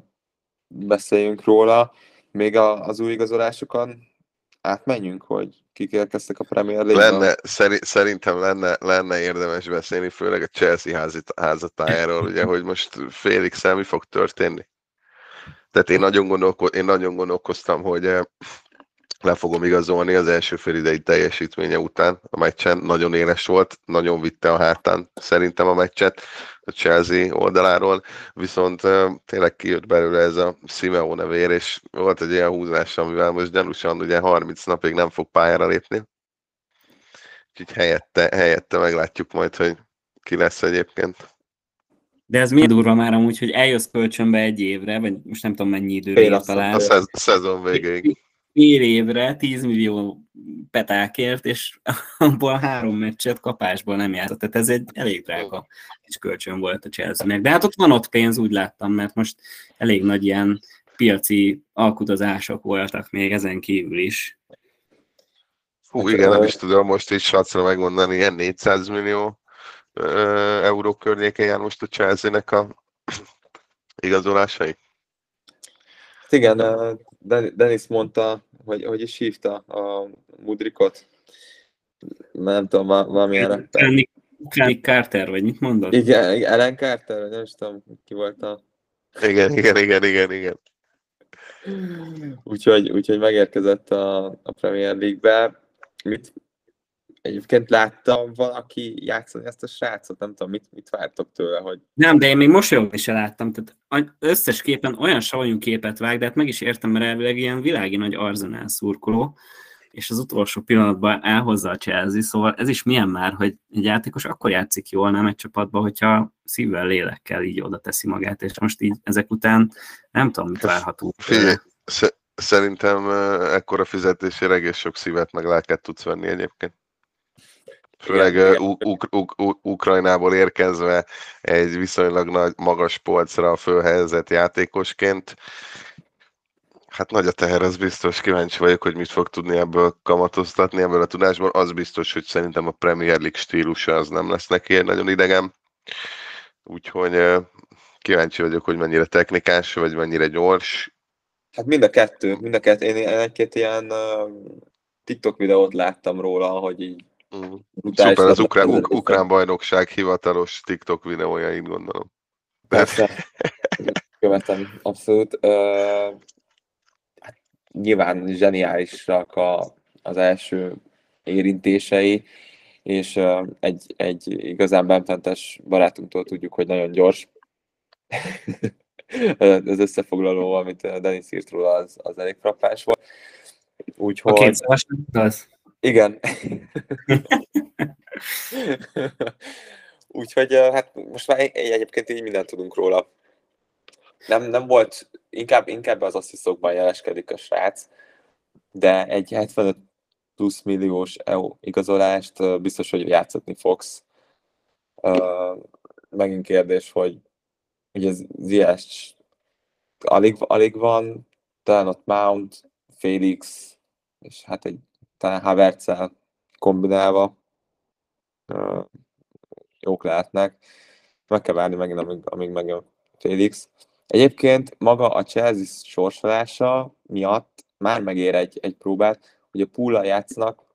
beszéljünk róla. Még a, az új igazolásokon átmenjünk, hogy kik érkeztek a Premier league lenne, szeri, Szerintem lenne, lenne érdemes beszélni, főleg a Chelsea házit, házatájáról, ugye, hogy most félig mi fog történni. Tehát én nagyon, gondolko- én nagyon gondolkoztam, hogy eh, le fogom igazolni az első félidei teljesítménye után a meccsen. Nagyon éles volt, nagyon vitte a hátán szerintem a meccset a Chelsea oldaláról, viszont tényleg kijött belőle ez a Simeone vér, és volt egy ilyen húzás, amivel most gyanúsan ugye 30 napig nem fog pályára lépni. Úgyhogy helyette, helyette meglátjuk majd, hogy ki lesz egyébként. De ez milyen durva már amúgy, hogy eljössz kölcsönbe egy évre, vagy most nem tudom mennyi időre talán. A szez- szezon végéig fél évre 10 millió petákért, és abból három meccset kapásból nem járt. Tehát ez egy elég drága kis kölcsön volt a Chelsea-nek. De hát ott van ott pénz, úgy láttam, mert most elég nagy ilyen piaci alkudozások voltak még ezen kívül is. Hú, igen, nem is tudom most is sacra megmondani, ilyen 400 millió euró környéken jár most a Chelsea-nek a igazolásai. Igen, Denis mondta, hogy, hogy is hívta a Mudrikot. Nem tudom, valamilyen Nick Carter, vagy mit mondod? Igen, Ellen Carter, vagy nem is tudom, ki volt a Igen, igen, igen, igen, igen. Úgyhogy, úgyhogy megérkezett a, a Premier League-be. Mit, egyébként láttam valaki játszani ezt a srácot, nem tudom, mit, mit vártok tőle, hogy... Nem, de én még mosolyogni se láttam, tehát összes képen olyan savanyú képet vág, de hát meg is értem, mert elvileg ilyen világi nagy arzenál szurkoló, és az utolsó pillanatban elhozza a Chelsea, szóval ez is milyen már, hogy egy játékos akkor játszik jól, nem egy csapatban, hogyha szívvel, lélekkel így oda teszi magát, és most így ezek után nem tudom, mit várhatunk. Figyelj, szerintem ekkora fizetésére egész sok szívet meg lelket tudsz venni egyébként. Főleg igen, uk- uk- uk- Ukrajnából érkezve egy viszonylag nagy, magas polcra fölhelyezett játékosként. Hát nagy a teher, az biztos. Kíváncsi vagyok, hogy mit fog tudni ebből kamatoztatni, ebből a tudásból. Az biztos, hogy szerintem a Premier League stílusa az nem lesz neki egy nagyon idegen. Úgyhogy kíváncsi vagyok, hogy mennyire technikás, vagy mennyire gyors. Hát mind a kettő, mind a kettő. Én egy-két ilyen TikTok videót láttam róla, hogy így mm. Szuper, az ukrán, uk- ukrán bajnokság hivatalos TikTok videójait gondolom. Persze, követem, abszolút. Uh, hát nyilván zseniálisak a, az első érintései, és uh, egy, egy igazán bententes barátunktól tudjuk, hogy nagyon gyors. az összefoglaló, amit Denis írt róla, az, az elég frappás volt. Úgyhogy... A két az? Igen. Úgyhogy hát most már egyébként így mindent tudunk róla. Nem, nem volt, inkább, inkább az asszisztokban jeleskedik a srác, de egy 75 plusz milliós EU igazolást biztos, hogy játszatni fogsz. Megint kérdés, hogy ugye az Ziyech alig, alig van, talán ott Mount, Felix, és hát egy talán havertz kombinálva jók lehetnek. Meg kell várni megint, amíg, amíg megjön Felix. Egyébként maga a Chelsea sorsolása miatt már megér egy, egy próbát, hogy a púla játszanak,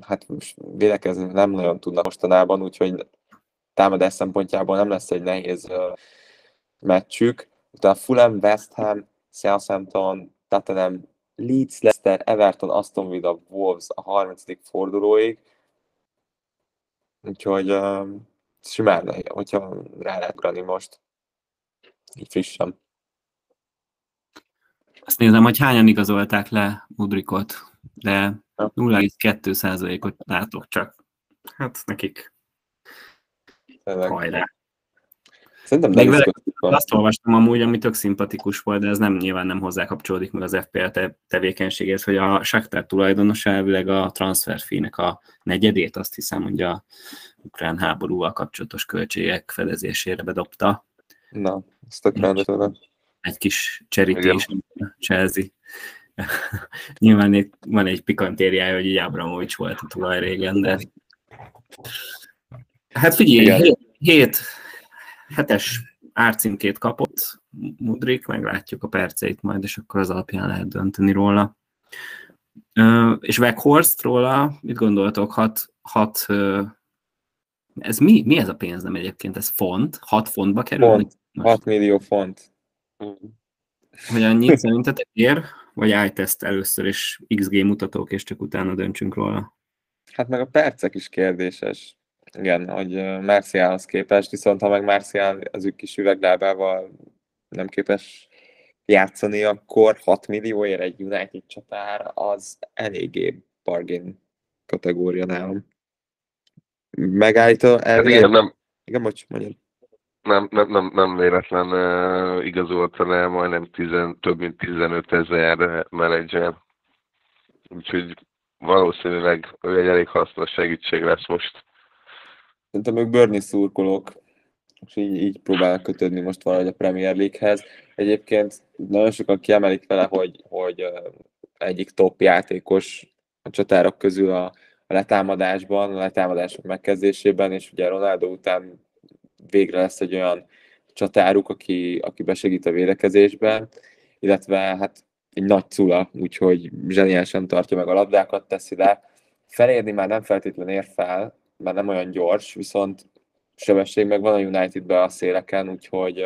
hát most védekezni nem nagyon tudnak mostanában, úgyhogy támadás szempontjából nem lesz egy nehéz uh, meccsük. Utána Fulham, West Ham, Southampton, Tottenham, Leeds, Leicester, Everton, Aston Villa, Wolves a 30. fordulóig. Úgyhogy uh, simán, hogyha rá lehet ugrani most, így frissen. Azt nézem, hogy hányan igazolták le Mudrikot, de 0,2%-ot látok csak. Hát nekik hajrá. Szerintem Még vele, azt olvastam amúgy, ami tök szimpatikus volt, de ez nem nyilván nem hozzá kapcsolódik meg az FPL te, tevékenységhez, hogy a Shakhtar tulajdonos elvileg a transferfének a negyedét, azt hiszem, hogy a ukrán háborúval kapcsolatos költségek fedezésére bedobta. Na, ezt tök Egy kis cserítés, Chelsea. nyilván itt van egy pikantériája, hogy így Abramovics volt a tulaj régen, de Hát figyelj, hét, hét hetes árcímkét kapott Mudrik, meglátjuk a perceit majd, és akkor az alapján lehet dönteni róla. Uh, és Weghorst róla, mit gondoltok, hat, hat ez mi, mi ez a pénz nem egyébként? Ez font? 6 fontba kerül? Font. 6 millió font. Hogy annyit szerintetek ér? Vagy iTest először is XG mutatók, és csak utána döntsünk róla? Hát meg a percek is kérdéses. Igen, hogy Marcialhoz képest, viszont ha meg Marcial az ő kis üveglábával nem képes játszani, akkor 6 millióért egy United csatár az eléggé bargain kategória nálam. Megállító hát igen, nem, igen, bocs, mondjad. Nem, nem, nem, nem véletlen uh, igazolta le majdnem tizen, több mint 15 ezer menedzser. Úgyhogy valószínűleg ő egy elég hasznos segítség lesz most Szerintem ők Burnley szurkolók, és így, így próbálnak kötődni most valahogy a Premier League-hez. Egyébként nagyon sokan kiemelik vele, hogy, hogy egyik top játékos a csatárok közül a, a letámadásban, a letámadások megkezdésében, és ugye Ronaldo után végre lesz egy olyan csatáruk, aki, aki besegít a védekezésben, illetve hát egy nagy cula, úgyhogy zseniálisan tartja meg a labdákat, teszi le. Felérni már nem feltétlenül ér fel, mert nem olyan gyors, viszont sebesség meg van a Unitedben a széleken, úgyhogy,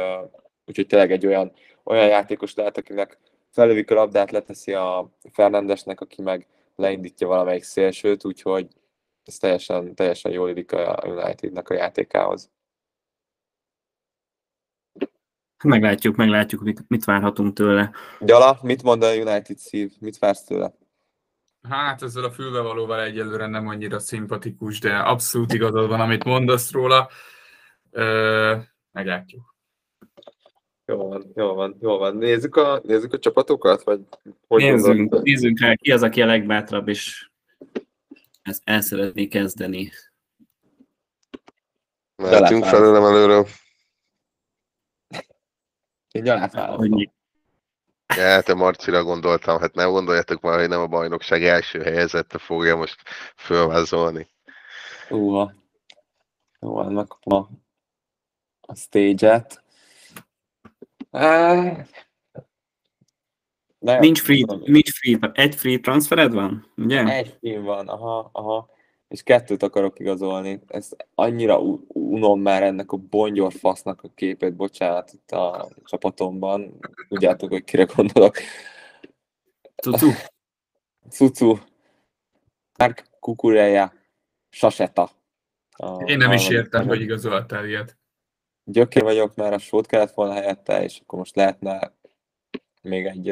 úgyhogy tényleg egy olyan, olyan játékos lehet, akinek felövik a labdát, leteszi a Fernandesnek, aki meg leindítja valamelyik szélsőt, úgyhogy ez teljesen, teljesen jól illik a Unitednek a játékához. Meglátjuk, meglátjuk, mit, mit várhatunk tőle. Gyala, mit mond a United szív? Mit vársz tőle? Hát ezzel a fülbevalóval egyelőre nem annyira szimpatikus, de abszolút igazad van, amit mondasz róla. Ö, meglátjuk. Jó van, jó van, jó van. Nézzük a, nézzük a csapatokat? Vagy hogy nézzünk, nézzünk rá, ki az, aki a legbátrabb, és ezt el szeretné kezdeni. Mehetünk felőlem előről. Én gyalát Ja, te Marcira gondoltam, hát nem gondoljátok már, hogy nem a bajnokság első helyezette fogja most fölvázolni. Uha. Jó, annak a, a stage-et. nincs free, nincs free, egy free transfered van, ugye? Egy free van, aha, aha és kettőt akarok igazolni. Ez annyira unom már ennek a bongyor fasznak a képét, bocsánat, itt a csapatomban. Tudjátok, hogy kire gondolok. Cucu. Cucu. Mark Kukureja. Saseta. A, Én nem is értem, hogy igazoltál ilyet. Gyökér vagyok, mert a sót kellett volna helyette, és akkor most lehetne még egy...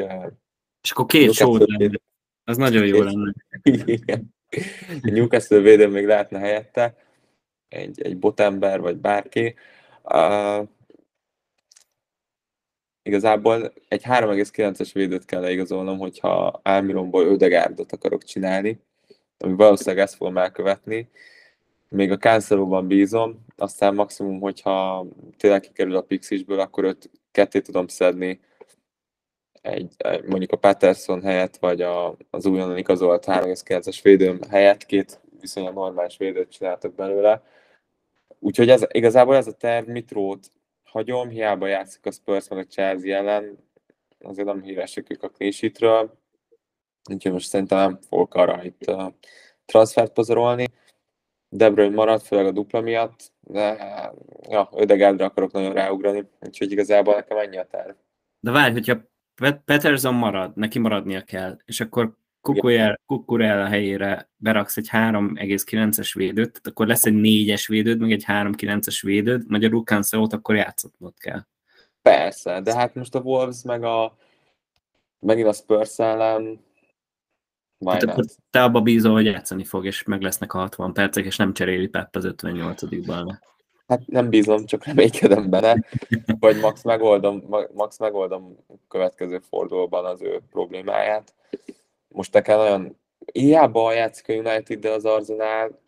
És akkor két sót lenne. Az nagyon jó lenne. Igen. Newcastle védő még lehetne helyette, egy, egy botember, vagy bárki. Uh, igazából egy 3,9-es védőt kell leigazolnom, hogyha Almironból Ödegárdot akarok csinálni, ami valószínűleg ezt fogom elkövetni. Még a Cancelóban bízom, aztán maximum, hogyha tényleg kikerül a Pixisből, akkor őt ketté tudom szedni egy, mondjuk a Patterson helyett, vagy a, az újonnan igazolt 3,9-es védőm helyett két viszonylag normális védőt csináltak belőle. Úgyhogy ez, igazából ez a terv Mitrót hagyom, hiába játszik a Spurs meg a Chelsea ellen, azért nem híresek ők a clean úgyhogy most szerintem nem fogok arra itt uh, transfert pozorolni. De Bruyne maradt, főleg a dupla miatt, de ja, Ödegádra akarok nagyon ráugrani, úgyhogy igazából nekem ennyi a terv. De várj, hogyha Peterson marad, neki maradnia kell, és akkor Kukurel helyére beraksz egy 3,9-es védőt, tehát akkor lesz egy 4-es védőd, meg egy 3,9-es védőd, magyarul Cancelot akkor játszatnod kell. Persze, de hát most a Wolves meg a megint a Spurs ellen Hát akkor te abba bízol, hogy játszani fog, és meg lesznek a 60 percek, és nem cseréli Pep az 58-ban. Hát nem bízom, csak reménykedem bele, vagy max megoldom, max megoldom következő fordulóban az ő problémáját. Most nekem nagyon hiába játszik a United, de az Arsenal,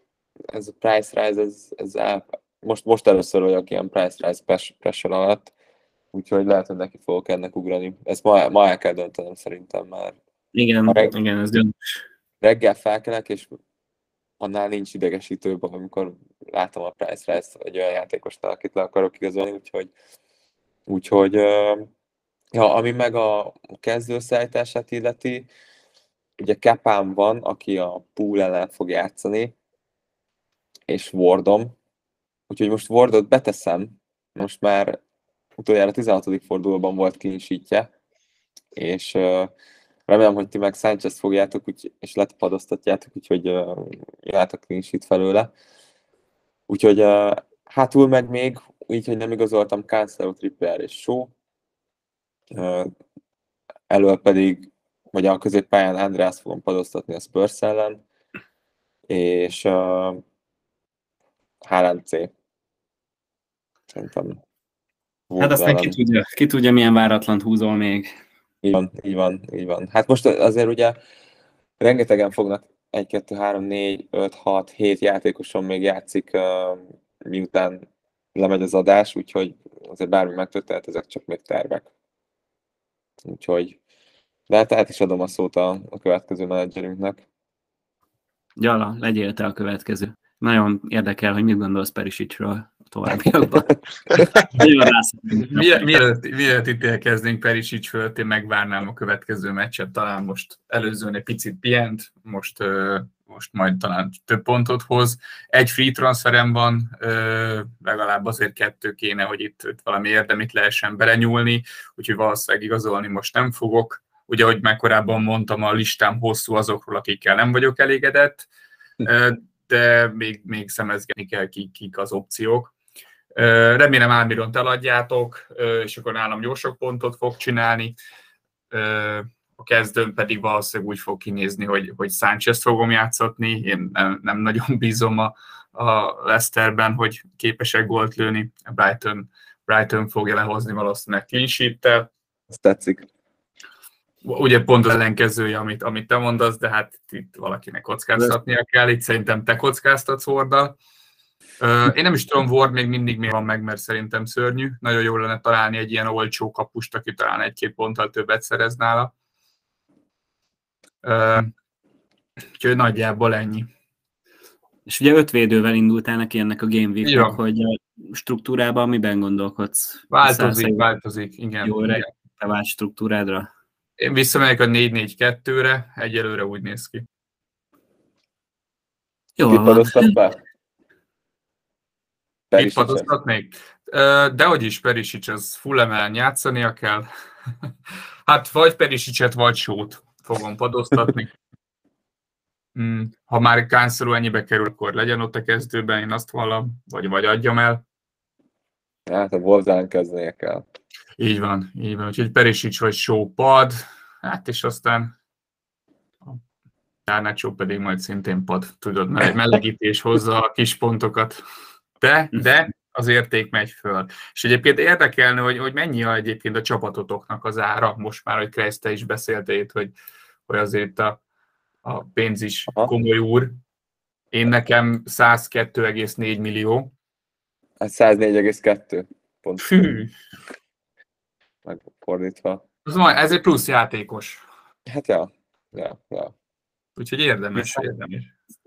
ez a price rise, ez, ez el, most, most először vagyok ilyen price rise pressure alatt, úgyhogy lehet, hogy neki fogok ennek ugrani. Ezt ma, ma el kell döntenem szerintem már. Igen, reg- igen, ez döntés. Reggel felkelek, és annál nincs idegesítőbb, amikor látom a price ezt egy olyan játékosnál, akit le akarok igazolni, úgyhogy, úgyhogy ja, ami meg a kezdőszállítását illeti, ugye Kepám van, aki a pool ellen fog játszani, és Wardom, úgyhogy most Wardot beteszem, most már utoljára 16. fordulóban volt clean és Remélem, hogy ti meg Sanchez fogjátok, úgy, és letapadoztatjátok, úgyhogy uh, a clean sheet felőle. Úgyhogy uh, hátul meg még, így, hogy nem igazoltam Cancelo, Trippier és Show. Uh, elől pedig, vagy a középpályán András fogom padoztatni a Spurs ellen, és uh, Haaland C. Szerintem. Hát aztán ki tudja, ki tudja, milyen váratlan húzol még. Így van, így van, így van. Hát most azért ugye rengetegen fognak 1, 2, 3, 4, 5, 6, 7 játékoson még játszik, miután lemegy az adás, úgyhogy azért bármi megtörténhet, ezek csak még tervek. Úgyhogy, de hát át is adom a szót a, a következő menedzserünknek. Gyala, legyél te a következő. Nagyon érdekel, hogy mit gondolsz Perisicsről továbbiakban. mielőtt, mielőtt ítélkeznénk Perisics fölött, én megvárnám a következő meccset, talán most előzőn egy picit pihent, most most majd talán több pontot hoz. Egy free transferem van, legalább azért kettő kéne, hogy itt, itt valami érdemit lehessen belenyúlni, úgyhogy valószínűleg igazolni most nem fogok. Ugye, ahogy már korábban mondtam, a listám hosszú azokról, akikkel nem vagyok elégedett, de még, még szemezgetni kell, kik, kik az opciók. Remélem Álmiront eladjátok, és akkor nálam jó sok pontot fog csinálni. A kezdőn pedig valószínűleg úgy fog kinézni, hogy, hogy Sánchez fogom játszatni. Én nem, nem nagyon bízom a, a Leicesterben, hogy képesek gólt lőni. Brighton, Brighton fogja lehozni valószínűleg clean sheet-tel. Ez tetszik. Ugye pont az ellenkezője, amit, amit te mondasz, de hát itt valakinek kockáztatnia kell. Itt szerintem te kockáztatsz Warddal. Én nem is tudom, Ward még mindig miért van meg, mert szerintem szörnyű. Nagyon jó lenne találni egy ilyen olcsó kapust, aki talán egy-két ponttal többet szerez nála. Úgyhogy nagyjából ennyi. És ugye öt védővel indultál neki ennek a Game week ja. hogy a struktúrában miben gondolkodsz? Változik, változik, igen. Jó vált struktúrádra? Én visszamegyek a 4-4-2-re, egyelőre úgy néz ki. Jó, van. be? Mit padoztatnék? De hogy is Perisic, az full emelen játszania kell. hát vagy Perisicet, vagy sót fogom padoztatni. Hmm, ha már Kánszorú ennyibe kerül, akkor legyen ott a kezdőben, én azt vallom, vagy, vagy adjam el. Hát a Wolfsán kezdenie kell. Így van, így van. Úgyhogy Perisic vagy Show pad, hát és aztán a Tárnácsó pedig majd szintén pad, tudod, mert egy melegítés hozza a kis pontokat. De, de az érték megy föl. És egyébként érdekelne, hogy, hogy mennyi a egyébként a csapatotoknak az ára, most már, hogy Kressz, te is beszéltél itt, hogy, hogy azért a, a pénz is Aha. komoly úr. Én nekem 102,4 millió. Hát 104,2 pont. Fű. Megfordítva. Ez, majd, ez egy plusz játékos. Hát ja, ja, ja. Úgyhogy érdemes, érdemes.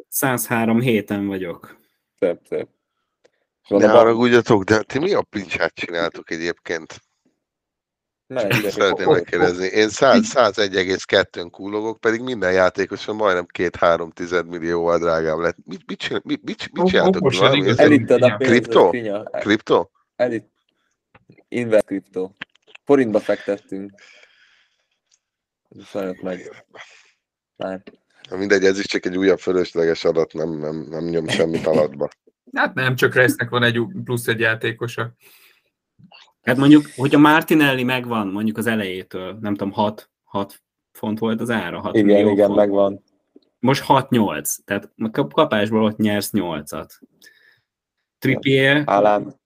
103 héten vagyok. Szép, szép. Ne haragudjatok, de ti mi a pincsát csináltok egyébként? Szeretném megkérdezni. Én 101,2-n kúlogok, pedig minden játékosan majdnem 2-3 millióval drágább lett. Mit, mit, csinál, mit, mit, mit csináltok? Elitted a Kripto? Kripto? Elit. Invest kripto. Forintba fektettünk. Sajnos meg. Már. Mindegy, ez is csak egy újabb fölösleges adat, nem, nem, nem nyom semmit alatba. Hát nem, csak Resznek van egy plusz egy játékosa. Hát mondjuk, hogyha Martinelli megvan mondjuk az elejétől, nem tudom, 6, 6 font volt az ára. 6 igen, igen, font. megvan. Most 6-8, tehát a kapásból ott nyersz 8-at. Trippier. Haaland.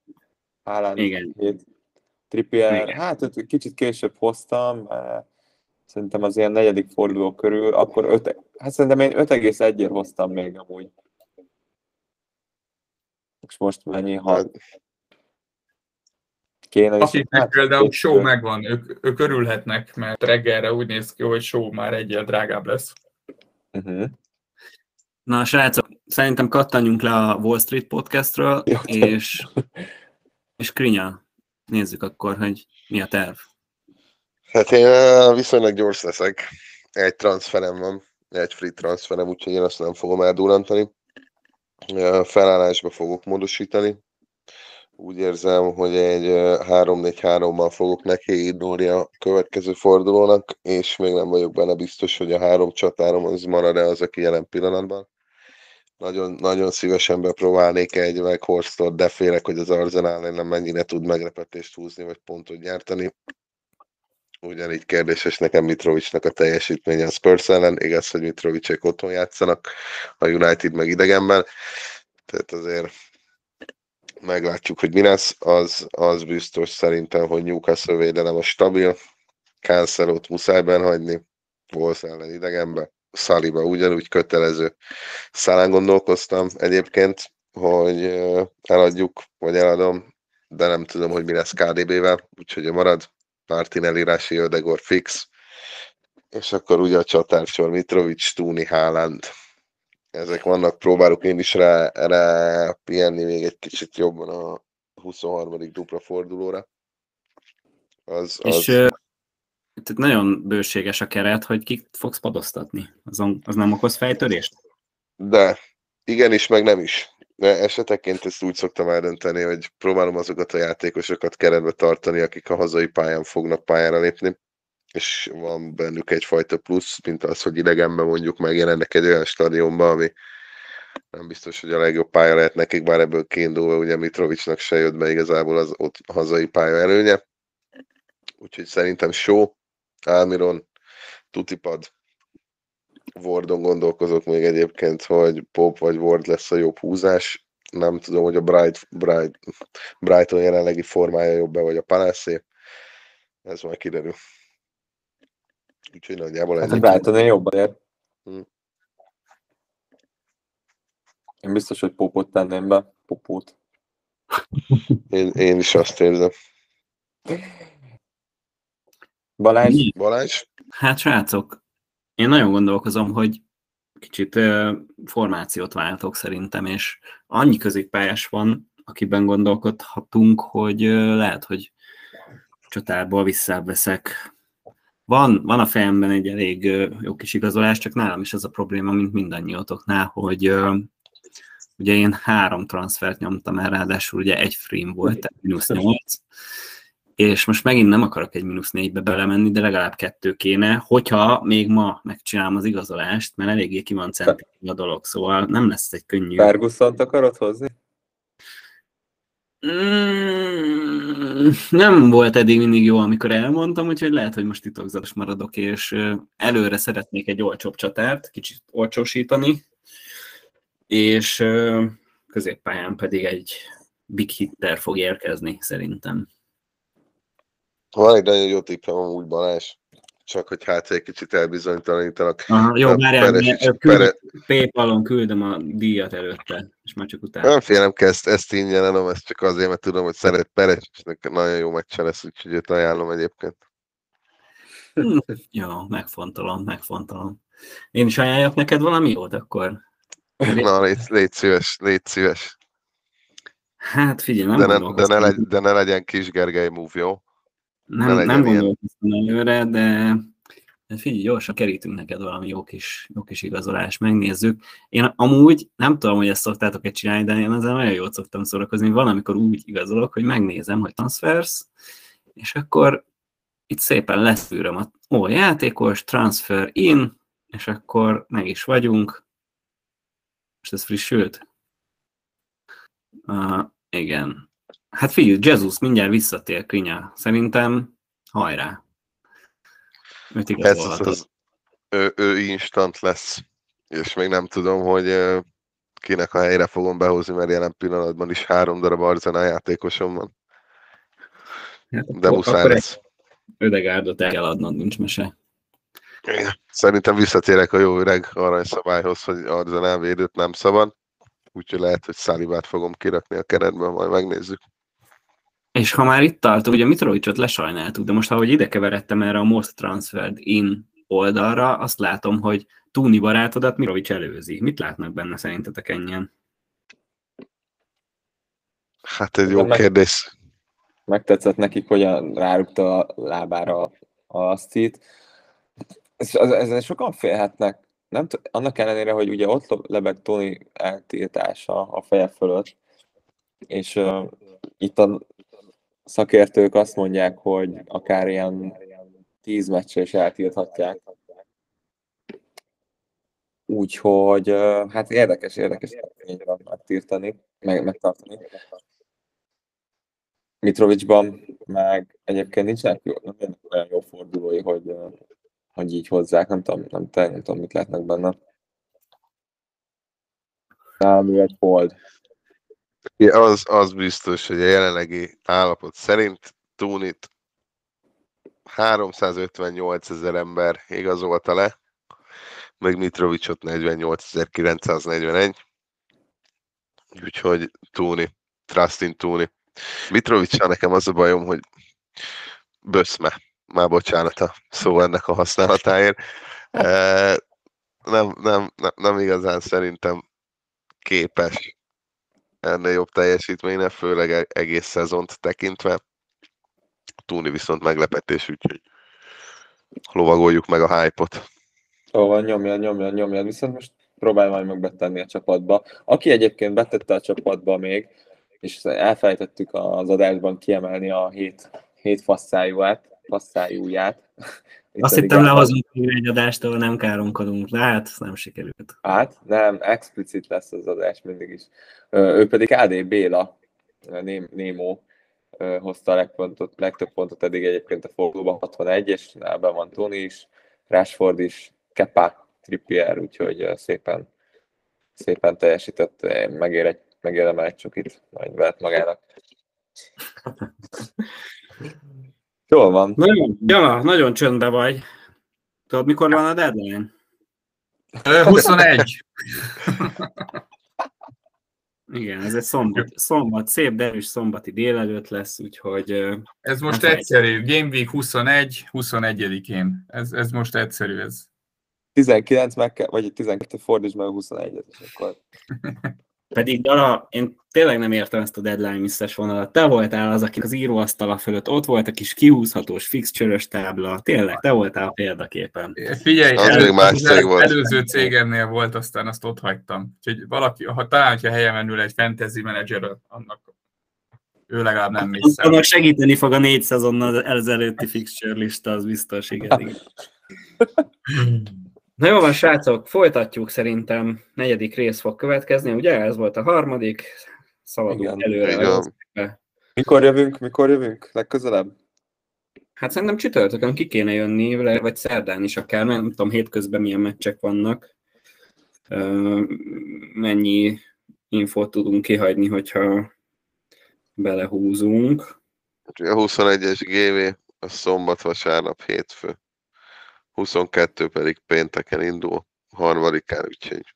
Haaland. Igen. Trippier, igen. hát őt kicsit később hoztam, szerintem az ilyen negyedik forduló körül, akkor 5, hát szerintem én 5,1-ért hoztam még amúgy. És most mennyi? Ha kéne. Akiknek hát, például show megvan, ők, ők örülhetnek, mert reggelre úgy néz ki, hogy show már egyel drágább lesz. Uh-huh. Na, srácok, szerintem kattanjunk le a Wall Street podcastről, Jó, és, és Krinya, nézzük akkor, hogy mi a terv. Hát én viszonylag gyors leszek. Egy transferem van, egy free transferem, úgyhogy én azt nem fogom eldurantani felállásba fogok módosítani. Úgy érzem, hogy egy 3-4-3-mal fogok neki indulni a következő fordulónak, és még nem vagyok benne biztos, hogy a három csatárom az marad-e az, aki jelen pillanatban. Nagyon, nagyon szívesen bepróbálnék egy Horstort, de félek, hogy az Arsenal nem mennyire tud meglepetést húzni, vagy pontot nyerteni. Ugyanígy kérdéses nekem Mitrovicsnak a teljesítménye a Spurs ellen. Igaz, hogy Mitrovicsek otthon játszanak, a United meg idegenben. Tehát azért meglátjuk, hogy mi lesz. Az, az biztos szerintem, hogy Newcastle védelem a stabil. Cancelot muszáj hagyni. Wolves ellen idegenbe. Szaliba ugyanúgy kötelező. Szálán gondolkoztam egyébként, hogy eladjuk, vagy eladom, de nem tudom, hogy mi lesz KDB-vel, úgyhogy marad Martinelli, Rási, Ödegor fix, és akkor ugye a csatársor Mitrovic, Stúni, Haaland. Ezek vannak, próbálok én is rá, rá pihenni még egy kicsit jobban a 23. dupla fordulóra. Az, az... És uh, nagyon bőséges a keret, hogy kik fogsz padoztatni. Azon, az nem okoz fejtörést? De igenis, meg nem is. De eseteként ezt úgy szoktam eldönteni, hogy próbálom azokat a játékosokat keretbe tartani, akik a hazai pályán fognak pályára lépni, és van bennük egyfajta plusz, mint az, hogy idegenben mondjuk megjelennek egy olyan stadionban, ami nem biztos, hogy a legjobb pálya lehet nekik, bár ebből kiindulva ugye Mitrovicsnak se jött be igazából az ott hazai pálya előnye. Úgyhogy szerintem show, Almiron, Tutipad, Wardon gondolkozok még egyébként, hogy Pop vagy Ward lesz a jobb húzás. Nem tudom, hogy a Bright, Bright, Brighton jelenlegi formája jobb-e, vagy a Palace. Ez majd kiderül. Úgyhogy nagyjából hát ennyi. A Brighton jobb azért. Hmm. Én biztos, hogy Popot tenném be. Popót. Én, én is azt érzem. Balázs? Balázs? Hát srácok, én nagyon gondolkozom, hogy kicsit formációt váltok szerintem, és annyi középpályás van, akiben gondolkodhatunk, hogy lehet, hogy csatárból visszaveszek. Van, van a fejemben egy elég jó kis igazolás, csak nálam is az a probléma, mint mindannyiótoknál, hogy ugye én három transfert nyomtam el, ráadásul ugye egy frame volt, tehát mínusz nyolc, és most megint nem akarok egy mínusz négybe belemenni, de legalább kettő kéne, hogyha még ma megcsinálom az igazolást, mert eléggé ki van a dolog, szóval nem lesz egy könnyű. ferguson akarod hozni? Mm, nem volt eddig mindig jó, amikor elmondtam, úgyhogy lehet, hogy most titokzatos maradok, és előre szeretnék egy olcsóbb csatárt, kicsit olcsósítani, és középpályán pedig egy big hitter fog érkezni, szerintem. Van egy nagyon jó tippem amúgy Balázs, csak hogy hát egy kicsit elbizonytalanítanak. Aha, jó, már el, küld, Paypalon küldöm a díjat előtte, és már csak utána. Nem félem kezd, ezt ingyen adom, ezt csak azért, mert tudom, hogy szeret Peres, és nekem nagyon jó meccse lesz, úgyhogy őt ajánlom egyébként. Hm, jó, megfontolom, megfontolom. Én is ajánljak neked valami jót akkor? Na, légy, légy szíves, légy szíves. Hát figyelj, nem de ne, de, ne legy, de ne legyen kis Gergely move, jó? Nem, nem gondolkoztam előre, de de figyelj, gyorsan kerítünk neked valami jó kis, jó kis igazolás, megnézzük. Én amúgy nem tudom, hogy ezt szoktátok-e csinálni, de én ezzel nagyon jót szoktam szórakozni. Van, amikor úgy igazolok, hogy megnézem, hogy transfers, és akkor itt szépen leszűröm a ó, játékos, transfer in, és akkor meg is vagyunk. Most ez frissült? Uh, igen. Hát figyelj, Jesus mindjárt visszatér, Krinya. Szerintem hajrá. Őt Ez az, ő, ő instant lesz, és még nem tudom, hogy kinek a helyre fogom behozni, mert jelen pillanatban is három darab Arzenál játékosom van. Hát, De muszáj lesz. Ödegárdot el kell adnod, nincs mese. Szerintem visszatérek a jó öreg aranyszabályhoz, hogy Arzenál védőt nem szabad. Úgyhogy lehet, hogy Szálibát fogom kirakni a keretben, majd megnézzük. És ha már itt tartunk, ugye Mitrovicsot lesajnáltuk, de most ahogy ide keveredtem erre a Most Transferred In oldalra, azt látom, hogy Túni barátodat Mitrovics előzi. Mit látnak benne szerintetek ennyien? Hát egy jó meg, kérdés. Megtetszett nekik, hogy rárugta a lábára a asztit. Ezen sokan félhetnek. Nem t- annak ellenére, hogy ugye ott lebeg Tony eltiltása a feje fölött, és uh, itt a szakértők azt mondják, hogy akár ilyen tíz meccsre is eltilthatják. Úgyhogy hát érdekes, érdekes van megtiltani, meg, megtartani. Mitrovicsban meg egyébként nincsenek nem olyan jó fordulói, hogy, hogy így hozzák, nem tudom, nem, te, nem tudom, mit lehetnek benne. Nálam egy hold. Az, az biztos, hogy a jelenlegi állapot szerint Túnit 358 ezer ember igazolta le, meg Mitrovicsot 48.941. Úgyhogy Túni, Trustin Túni. Mitrovicsal nekem az a bajom, hogy böszme, már bocsánat a szó ennek a használatáért. E, nem, nem, nem, nem igazán szerintem képes ennél jobb teljesítményre, főleg e- egész szezont tekintve. Túni viszont meglepetés, úgyhogy lovagoljuk meg a hype-ot. Ó, van, nyomja, nyomja, nyomja. Viszont most próbálj majd meg betenni a csapatba. Aki egyébként betette a csapatba még, és elfelejtettük az adásban kiemelni a hét, hét fasszájúját, fasszájúját. Azt hittem lehozunk egy adást, ahol nem káromkodunk, de hát nem sikerült. Hát nem, explicit lesz az adás mindig is. Ő pedig AD Béla, Némó hozta a legpontot, legtöbb pontot eddig egyébként a fordulóban 61, és ebben van Tony is, Rashford is, Kepa, Trippier, úgyhogy szépen, szépen teljesített, megér egy, megérdemel egy csokit, majd vehet magának. Jól van. Nagyon, ja, nagyon csöndbe vagy. Tudod, mikor van a deadline? 21. Igen, ez egy szombat, szombat, szép derűs szombati délelőtt lesz, úgyhogy... Ez most egyszerű. Game Week 21, 21-én. Ez, ez most egyszerű, ez. 19 meg kell, vagy 12 fordíts meg 21-et, és akkor... Pedig Dala, én tényleg nem értem ezt a deadline misszes vonalat. Te voltál az, aki az íróasztala fölött ott volt a kis kiúzhatós fixcsörös tábla. Tényleg, te voltál a példaképen. Figyelj, az elő, más cég volt. előző cégemnél volt, aztán azt ott hagytam. Úgyhogy valaki, ha talán, hogyha helyemen ül egy fantasy manager, annak ő legalább nem mész Annak segíteni fog a négy szezonnal ezelőtti fixture lista, az biztos, igen. igen. Na jó van, srácok, folytatjuk szerintem. Negyedik rész fog következni, ugye? Ez volt a harmadik. Szaladunk előre. Mikor jövünk, mikor jövünk? Legközelebb? Hát szerintem csütörtökön ki kéne jönni, vagy szerdán is akár, nem tudom, hétközben milyen meccsek vannak. Mennyi infót tudunk kihagyni, hogyha belehúzunk. A 21-es GV, a szombat, vasárnap, hétfő. 22 pedig pénteken indul, harmadikán, úgyhogy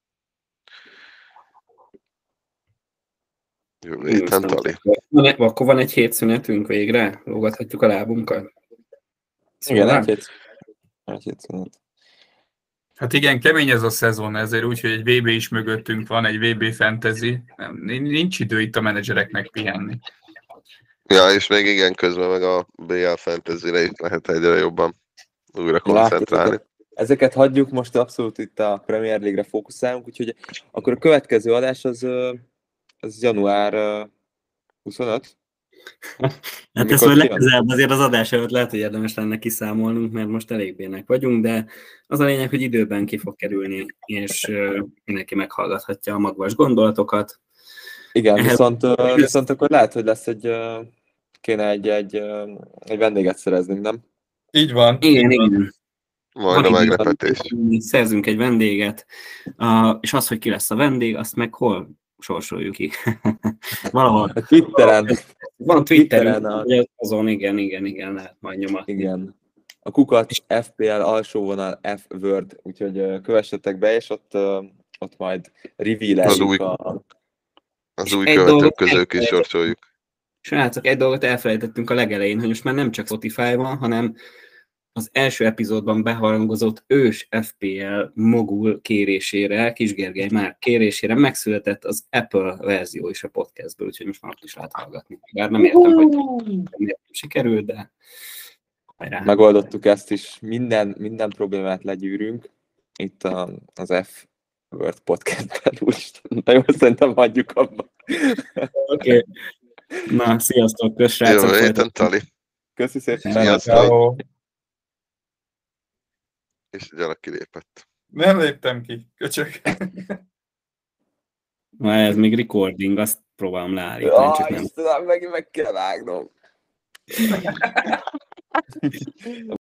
jövő héten tali. Akkor van egy hétszünetünk végre? Lógathatjuk a lábunkat? Szóval igen, egy, hét, egy hétszünet. Hát igen, kemény ez a szezon, ezért úgy, hogy egy VB is mögöttünk van, egy VB fantasy. Nem, nincs idő itt a menedzsereknek pihenni. Ja, és még igen, közben meg a BL fantasy-re is lehet egyre jobban újra koncentrálni. Látjuk, ezeket hagyjuk, most abszolút itt a Premier League-re fókuszálunk, úgyhogy akkor a következő adás az, az január 25. Hát ezt majd legközelebb azért az adás előtt lehet, hogy érdemes lenne kiszámolnunk, mert most elég bének vagyunk, de az a lényeg, hogy időben ki fog kerülni, és mindenki meghallgathatja a magvas gondolatokat. Igen, Ehhez... viszont, viszont akkor lehet, hogy lesz egy, kéne egy, egy, egy vendéget szereznünk, nem? Így van. Igen, igen. Majd a meglepetés. Szerzünk egy vendéget, uh, és az, hogy ki lesz a vendég, azt meg hol sorsoljuk ki. Valahol. A Twitteren. Van Twitteren, Twitteren a... azon, igen, igen, igen, lehet majd nyomatni. Igen. A kukat FPL alsó vonal F Word, úgyhogy kövessetek be, és ott, ott majd reveal az új, a... Az új követők közül is sorsoljuk. Srácok, egy dolgot elfelejtettünk a legelején, hogy most már nem csak Spotify van, hanem az első epizódban beharangozott ős FPL mogul kérésére, Kis Gergely már kérésére megszületett az Apple verzió is a podcastből, úgyhogy most már ott is lehet hallgatni. Bár nem értem, hogy miért sikerült, de hajrá. Megoldottuk ezt is, minden, minden problémát legyűrünk itt a, az F Word podcastben, úristen, de jó, szerintem hagyjuk abba. Oké. Okay. Na, sziasztok, köszönöm. Jó héten, Tali. Köszi szépen. Sziasztok. És gyerek kilépett. Nem léptem ki, köcsök. Na ez még recording, azt próbálom leállítani, ja, csak nem. Istenem, meg, meg kell vágnom.